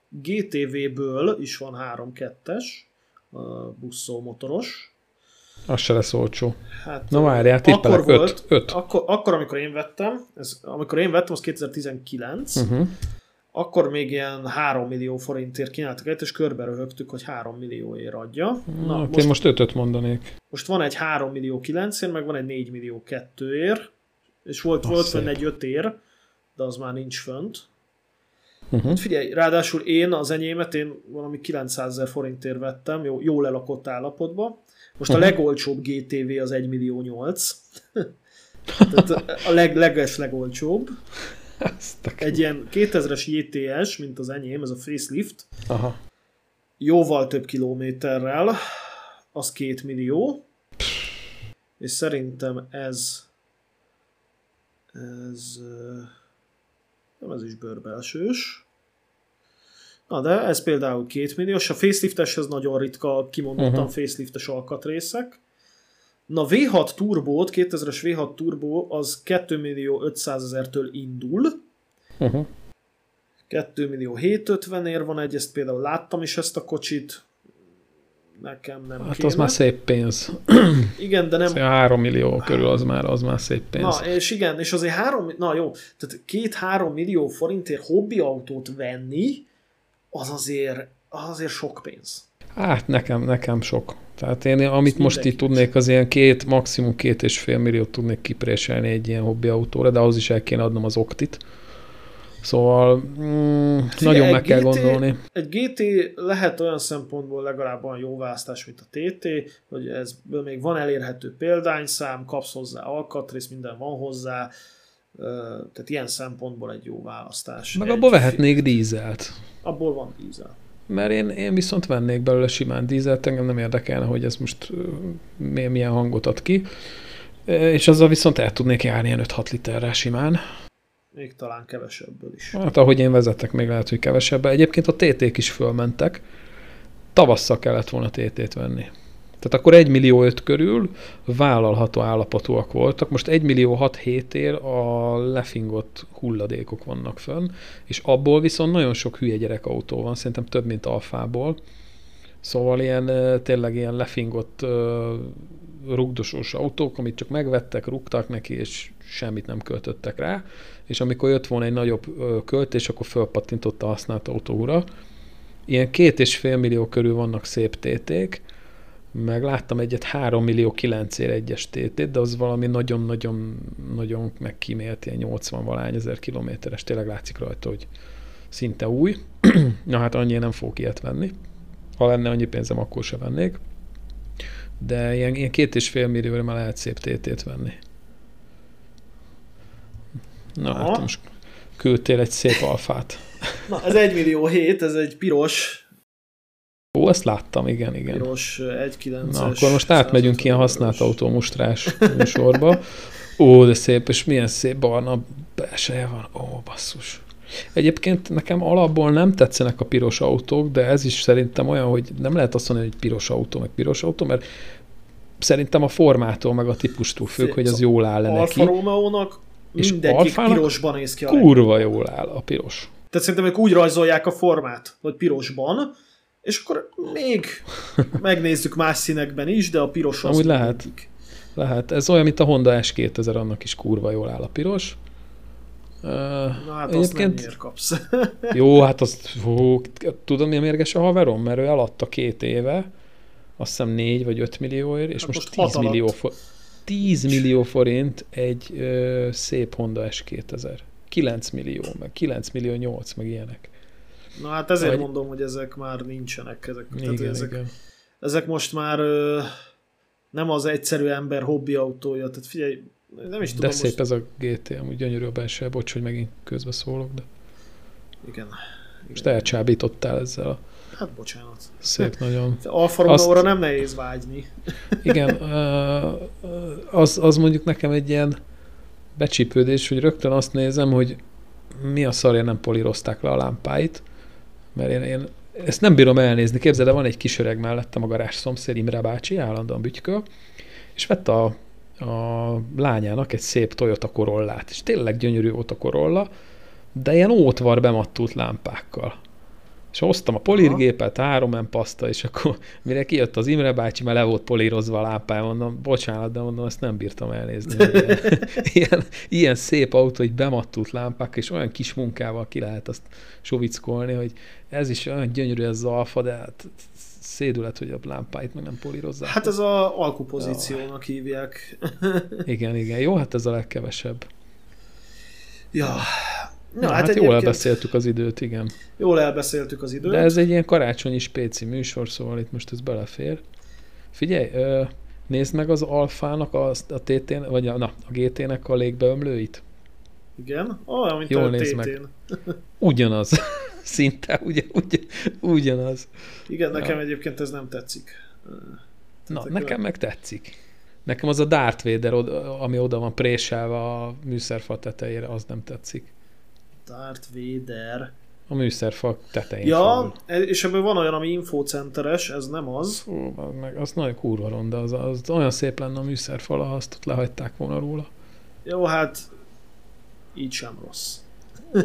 GTV-ből is van 3-2-es, buszó motoros. Az se lesz olcsó. Hát, Na várjál, tippelek, akkor 5. Volt, öt. Akkor, akkor, amikor én vettem, ez, amikor én vettem, az 2019, uh-huh. Mhm. akkor még ilyen 3 millió forintért kínáltak egy, és körbe röhögtük, hogy 3 millióért adja. Na, hát most, én most 5 mondanék. Most van egy 3 millió 9 ér, meg van egy 4 millió 2 ér, és volt, volt fönn egy 5 ér, de az már nincs fönt. Uh-huh. Hát figyelj, ráadásul én az enyémet én valami 900 ezer forintért vettem, jó, jól elakott állapotban. Most a legolcsóbb GTV az 1 millió 8. Tehát a leg, leges legolcsóbb. Egy ilyen 2000-es JTS, mint az enyém, ez a facelift. Aha. Jóval több kilométerrel, az 2 millió. És szerintem ez ez nem ez is bőrbelsős. Na de ez például 2 milliós, a ez nagyon ritka, kimondottan uh-huh. faceliftes alkatrészek. Na V6 turbót, 2000-es V6 turbó az 2 millió 500 ezertől indul. Uh-huh. 2 millió 750 ér van egy, ezt például láttam is ezt a kocsit, nekem nem Hát kéne. az már szép pénz. Igen, de nem... Szóval 3 millió körül az már, az már szép pénz. Na, és igen, és azért 3, na jó, tehát két-három millió forintért hobbi autót venni, az azért, az azért sok pénz. Hát nekem, nekem sok. Tehát én, amit Ezt most itt tudnék, az ilyen két, maximum két és fél milliót tudnék kipréselni egy ilyen hobbi autóra, de ahhoz is el kéne adnom az oktit. Szóval mm, nagyon meg GT, kell gondolni. Egy GT lehet olyan szempontból legalább olyan jó választás, mint a TT, hogy ez még van elérhető példányszám, kapsz hozzá alkatrész, minden van hozzá, tehát ilyen szempontból egy jó választás. Meg abból vehetnék dízelt. Abból van dízel. Mert én, én viszont vennék belőle simán dízelt, engem nem érdekelne, hogy ez most milyen hangot ad ki. És azzal viszont el tudnék járni ilyen 5-6 literrel simán. Még talán kevesebből is. Hát ahogy én vezettek, még lehet, hogy kevesebb. Egyébként a TT-k is fölmentek. Tavasszal kellett volna TT-t venni. Tehát akkor 1 millió 5 körül vállalható állapotúak voltak. Most 1 millió 6 ér a lefingott hulladékok vannak fönn, és abból viszont nagyon sok hülye gyerekautó van, szerintem több, mint alfából. Szóval ilyen tényleg ilyen lefingott rugdosós autók, amit csak megvettek, rúgtak neki, és semmit nem költöttek rá, és amikor jött volna egy nagyobb költés, akkor fölpattintotta a használt autóra. Ilyen két és fél millió körül vannak szép téték, meg láttam egyet 3 millió 9 ér egyes tétét, de az valami nagyon-nagyon nagyon megkímélt, ilyen 80 valány ezer kilométeres, tényleg látszik rajta, hogy szinte új. Na hát annyi nem fogok ilyet venni. Ha lenne annyi pénzem, akkor se vennék. De ilyen, ilyen két és fél millióra már lehet szép tétét venni. Na hát Aha. hát most küldtél egy szép alfát. Na, ez egy millió hét, ez egy piros. Ó, ezt láttam, igen, igen. Piros 1.9-es. Na, akkor most átmegyünk ilyen használt autómustrás sorba. Ó, de szép, és milyen szép barna belseje van. Ó, basszus. Egyébként nekem alapból nem tetszenek a piros autók, de ez is szerintem olyan, hogy nem lehet azt mondani, hogy piros autó, meg piros autó, mert szerintem a formától, meg a típustól függ, hogy az jól áll neki. Alfa Romeo-nak mindegyik pirosban néz ki. A kurva jól áll a piros. Tehát szerintem ők úgy rajzolják a formát, hogy pirosban, és akkor még megnézzük más színekben is, de a piros az Amúgy lehet. Lehet. Ez olyan, mint a Honda S2000, annak is kurva jól áll a piros. Na hát azt nem kapsz. jó, hát azt, hú, tudom, mi a mérges a haverom, mert ő eladta két éve, azt hiszem 4 vagy 5 millióért, és hát most, most 10 millió, for, 10 millió forint egy ö, szép Honda S2000. 9 millió, meg 9 millió 8, meg ilyenek. Na hát ezért vagy... mondom, hogy ezek már nincsenek. Ezek, igen, tehát ezek, igen. ezek most már ö, nem az egyszerű ember hobbi autója. Tehát figyelj, nem is tudom De szép most... ez a GT, amúgy gyönyörű a belső, bocs, hogy megint közbe szólok, de... Igen. igen. Most elcsábítottál ezzel a Hát bocsánat. Szép nagyon. Alfa Azt... nem nehéz vágyni. Igen, az, az mondjuk nekem egy ilyen becsípődés, hogy rögtön azt nézem, hogy mi a szarja nem polírozták le a lámpáit, mert én, én ezt nem bírom elnézni. Képzeld, van egy kis öreg mellettem a garázs szomszéd, Imre bácsi, állandóan bütyköl, és vett a, a lányának egy szép Toyota Corollát, és tényleg gyönyörű volt a Corolla, de ilyen ótvar bemattult lámpákkal. És hoztam a polírgépet, három paszta, és akkor mire kijött az Imre bácsi, mert le volt polírozva a lámpája, mondom, bocsánat, de mondom, ezt nem bírtam elnézni. Ilyen, ilyen, ilyen szép autó, hogy bemattult lámpák, és olyan kis munkával ki lehet azt sovickolni, hogy ez is olyan gyönyörű ez az alfa, de hát szédület, hogy a lámpáit meg nem polírozzák. Hát ez a alkupozíciónak ja. hívják. igen, igen. Jó, hát ez a legkevesebb. Ja, Na, hát, hát jól elbeszéltük az időt, igen. Jól elbeszéltük az időt. De ez egy ilyen karácsonyi spéci műsor, szóval itt most ez belefér. Figyelj, nézd meg az alfának, a, a TT, vagy a, na, a GT-nek a légbeömlőit. Igen, olyan, mint Jól a nézd meg. Ugyanaz. Szinte ugyan, ugyan, ugyanaz. Igen, nekem ja. egyébként ez nem tetszik. Na, nekem meg tetszik. Nekem az a Darth Vader, ami oda van préselve a műszerfa tetejére, az nem tetszik. Darth Vader. A műszerfal tetején. Ja, felül. és ebből van olyan, ami infocenteres, ez nem az. Ó, meg, az nagyon kurva ronda, az, az olyan szép lenne a műszerfal, ha azt ott lehagyták volna róla. Jó, hát így sem rossz.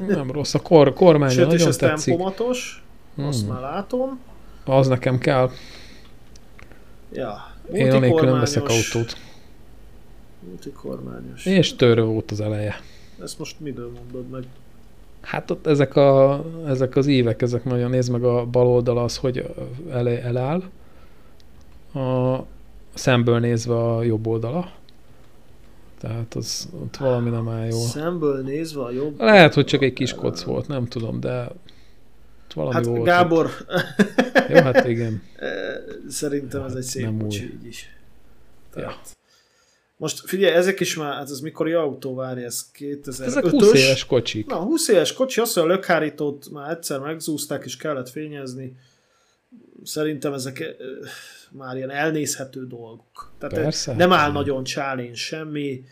Nem rossz, a kor, kormány Sőt, nagyon és ez tetszik. tempomatos, hmm. azt már látom. Az nekem kell. Ja, Én anélkül nem veszek autót. Multikormányos. És törő volt az eleje. Ezt most midől mondod meg? Hát ott ezek, a, ezek az évek, ezek nagyon, nézd meg a bal oldal az, hogy el, eláll. A szemből nézve a jobb oldala. Tehát az ott valami nem áll jól. Szemből nézve a jobb Lehet, hogy csak egy kis koc volt, nem tudom, de valami hát volt. Gábor. Ott. Jó, hát igen. Szerintem ez egy szép nem úgy. így is. Tehát... Ja. Most figyelj, ezek is már, hát ez mikori autó, várj, ez 2005 Ezek 20 éves kocsik. Na, 20 éves kocsi, azt, hogy a lökhárítót már egyszer megzúzták, és kellett fényezni. Szerintem ezek már ilyen elnézhető dolgok. Tehát Persze. nem áll nagyon csálén semmi,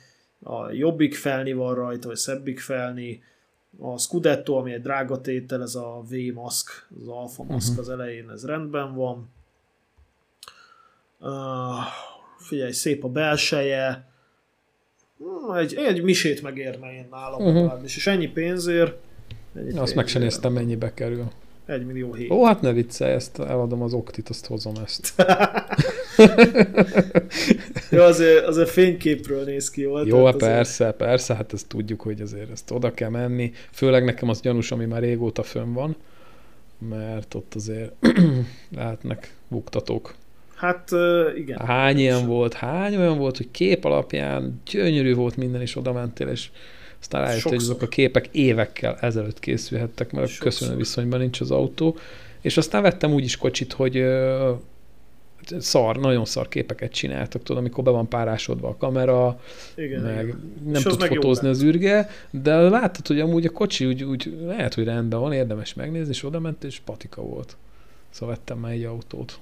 a jobbik felni van rajta, vagy szebbik felni, a Scudetto, ami egy drága tétel, ez a V-maszk, az alfa maszk uh-huh. az elején, ez rendben van. Uh, figyelj, szép a belseje, egy, egy misét megérne én nálam uh-huh. és ennyi pénzért. Ennyi Azt meg sem néztem, mennyibe kerül. Egy millió hét. Ó, hát ne viccelj, ezt eladom az oktit, azt hozom ezt. Jó, azért, azért fényképről néz ki, jó? Jó, hát persze, azért... persze, hát ezt tudjuk, hogy azért ezt oda kell menni. Főleg nekem az gyanús, ami már régóta fönn van, mert ott azért lehetnek buktatók. Hát igen. Hány ilyen volt, hány olyan volt, hogy kép alapján gyönyörű volt minden, és oda mentél, és aztán rájött, hogy azok a képek évekkel ezelőtt készülhettek, mert Sokszor. köszönő viszonyban nincs az autó. És aztán vettem úgy is kocsit, hogy szar, nagyon szar képeket csináltak, tudod, amikor be van párásodva a kamera, igen, meg igen. nem tud fotózni az űrge, de láttad, hogy amúgy a kocsi úgy, úgy lehet, hogy rendben van, érdemes megnézni, és oda ment, és patika volt. Szóval vettem már egy autót.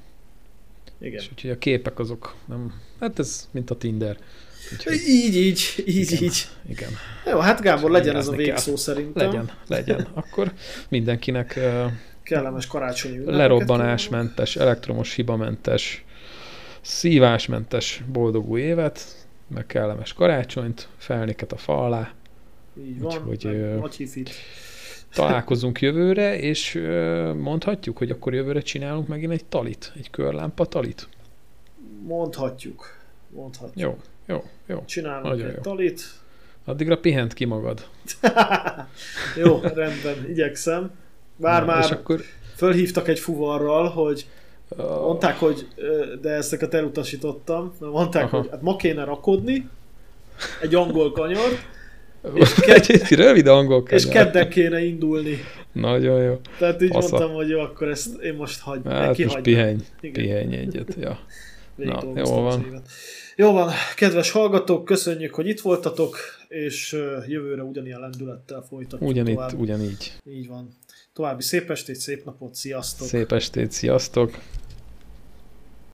Igen. És úgyhogy a képek azok nem, hát ez mint a Tinder. Úgyhogy, így, így, így, igen, így. Igen. Jó, hát Gábor, legyen ez a végszó kell. szerintem. Legyen, legyen. Akkor mindenkinek uh, kellemes karácsonyi lerobbanásmentes, elektromos hibamentes, szívásmentes boldog új évet, meg kellemes karácsonyt, felnéket a fa alá. Így van, Úgyhogy, uh, találkozunk jövőre, és mondhatjuk, hogy akkor jövőre csinálunk megint egy talit, egy körlámpa talit. Mondhatjuk. Mondhatjuk. Jó, jó, jó. Csinálunk Nagyon egy jó. talit. Addigra pihent ki magad. jó, rendben, igyekszem. Bár Na, már akkor... fölhívtak egy fuvarral, hogy mondták, hogy de ezeket elutasítottam, mondták, Aha. hogy hát ma kéne rakodni egy angol kanyart, és ked... rövid angol És kedden kéne indulni. Nagyon jó. Tehát így Fasza. mondtam, hogy jó, akkor ezt én most hagy, hát most pihenj, pihenj egyet, ja. Na, jó van. Jó van, kedves hallgatók, köszönjük, hogy itt voltatok, és jövőre ugyanilyen lendülettel folytatjuk Ugyanitt, tovább. ugyanígy. Így van. További szép estét, szép napot, sziasztok! Szép estét, sziasztok!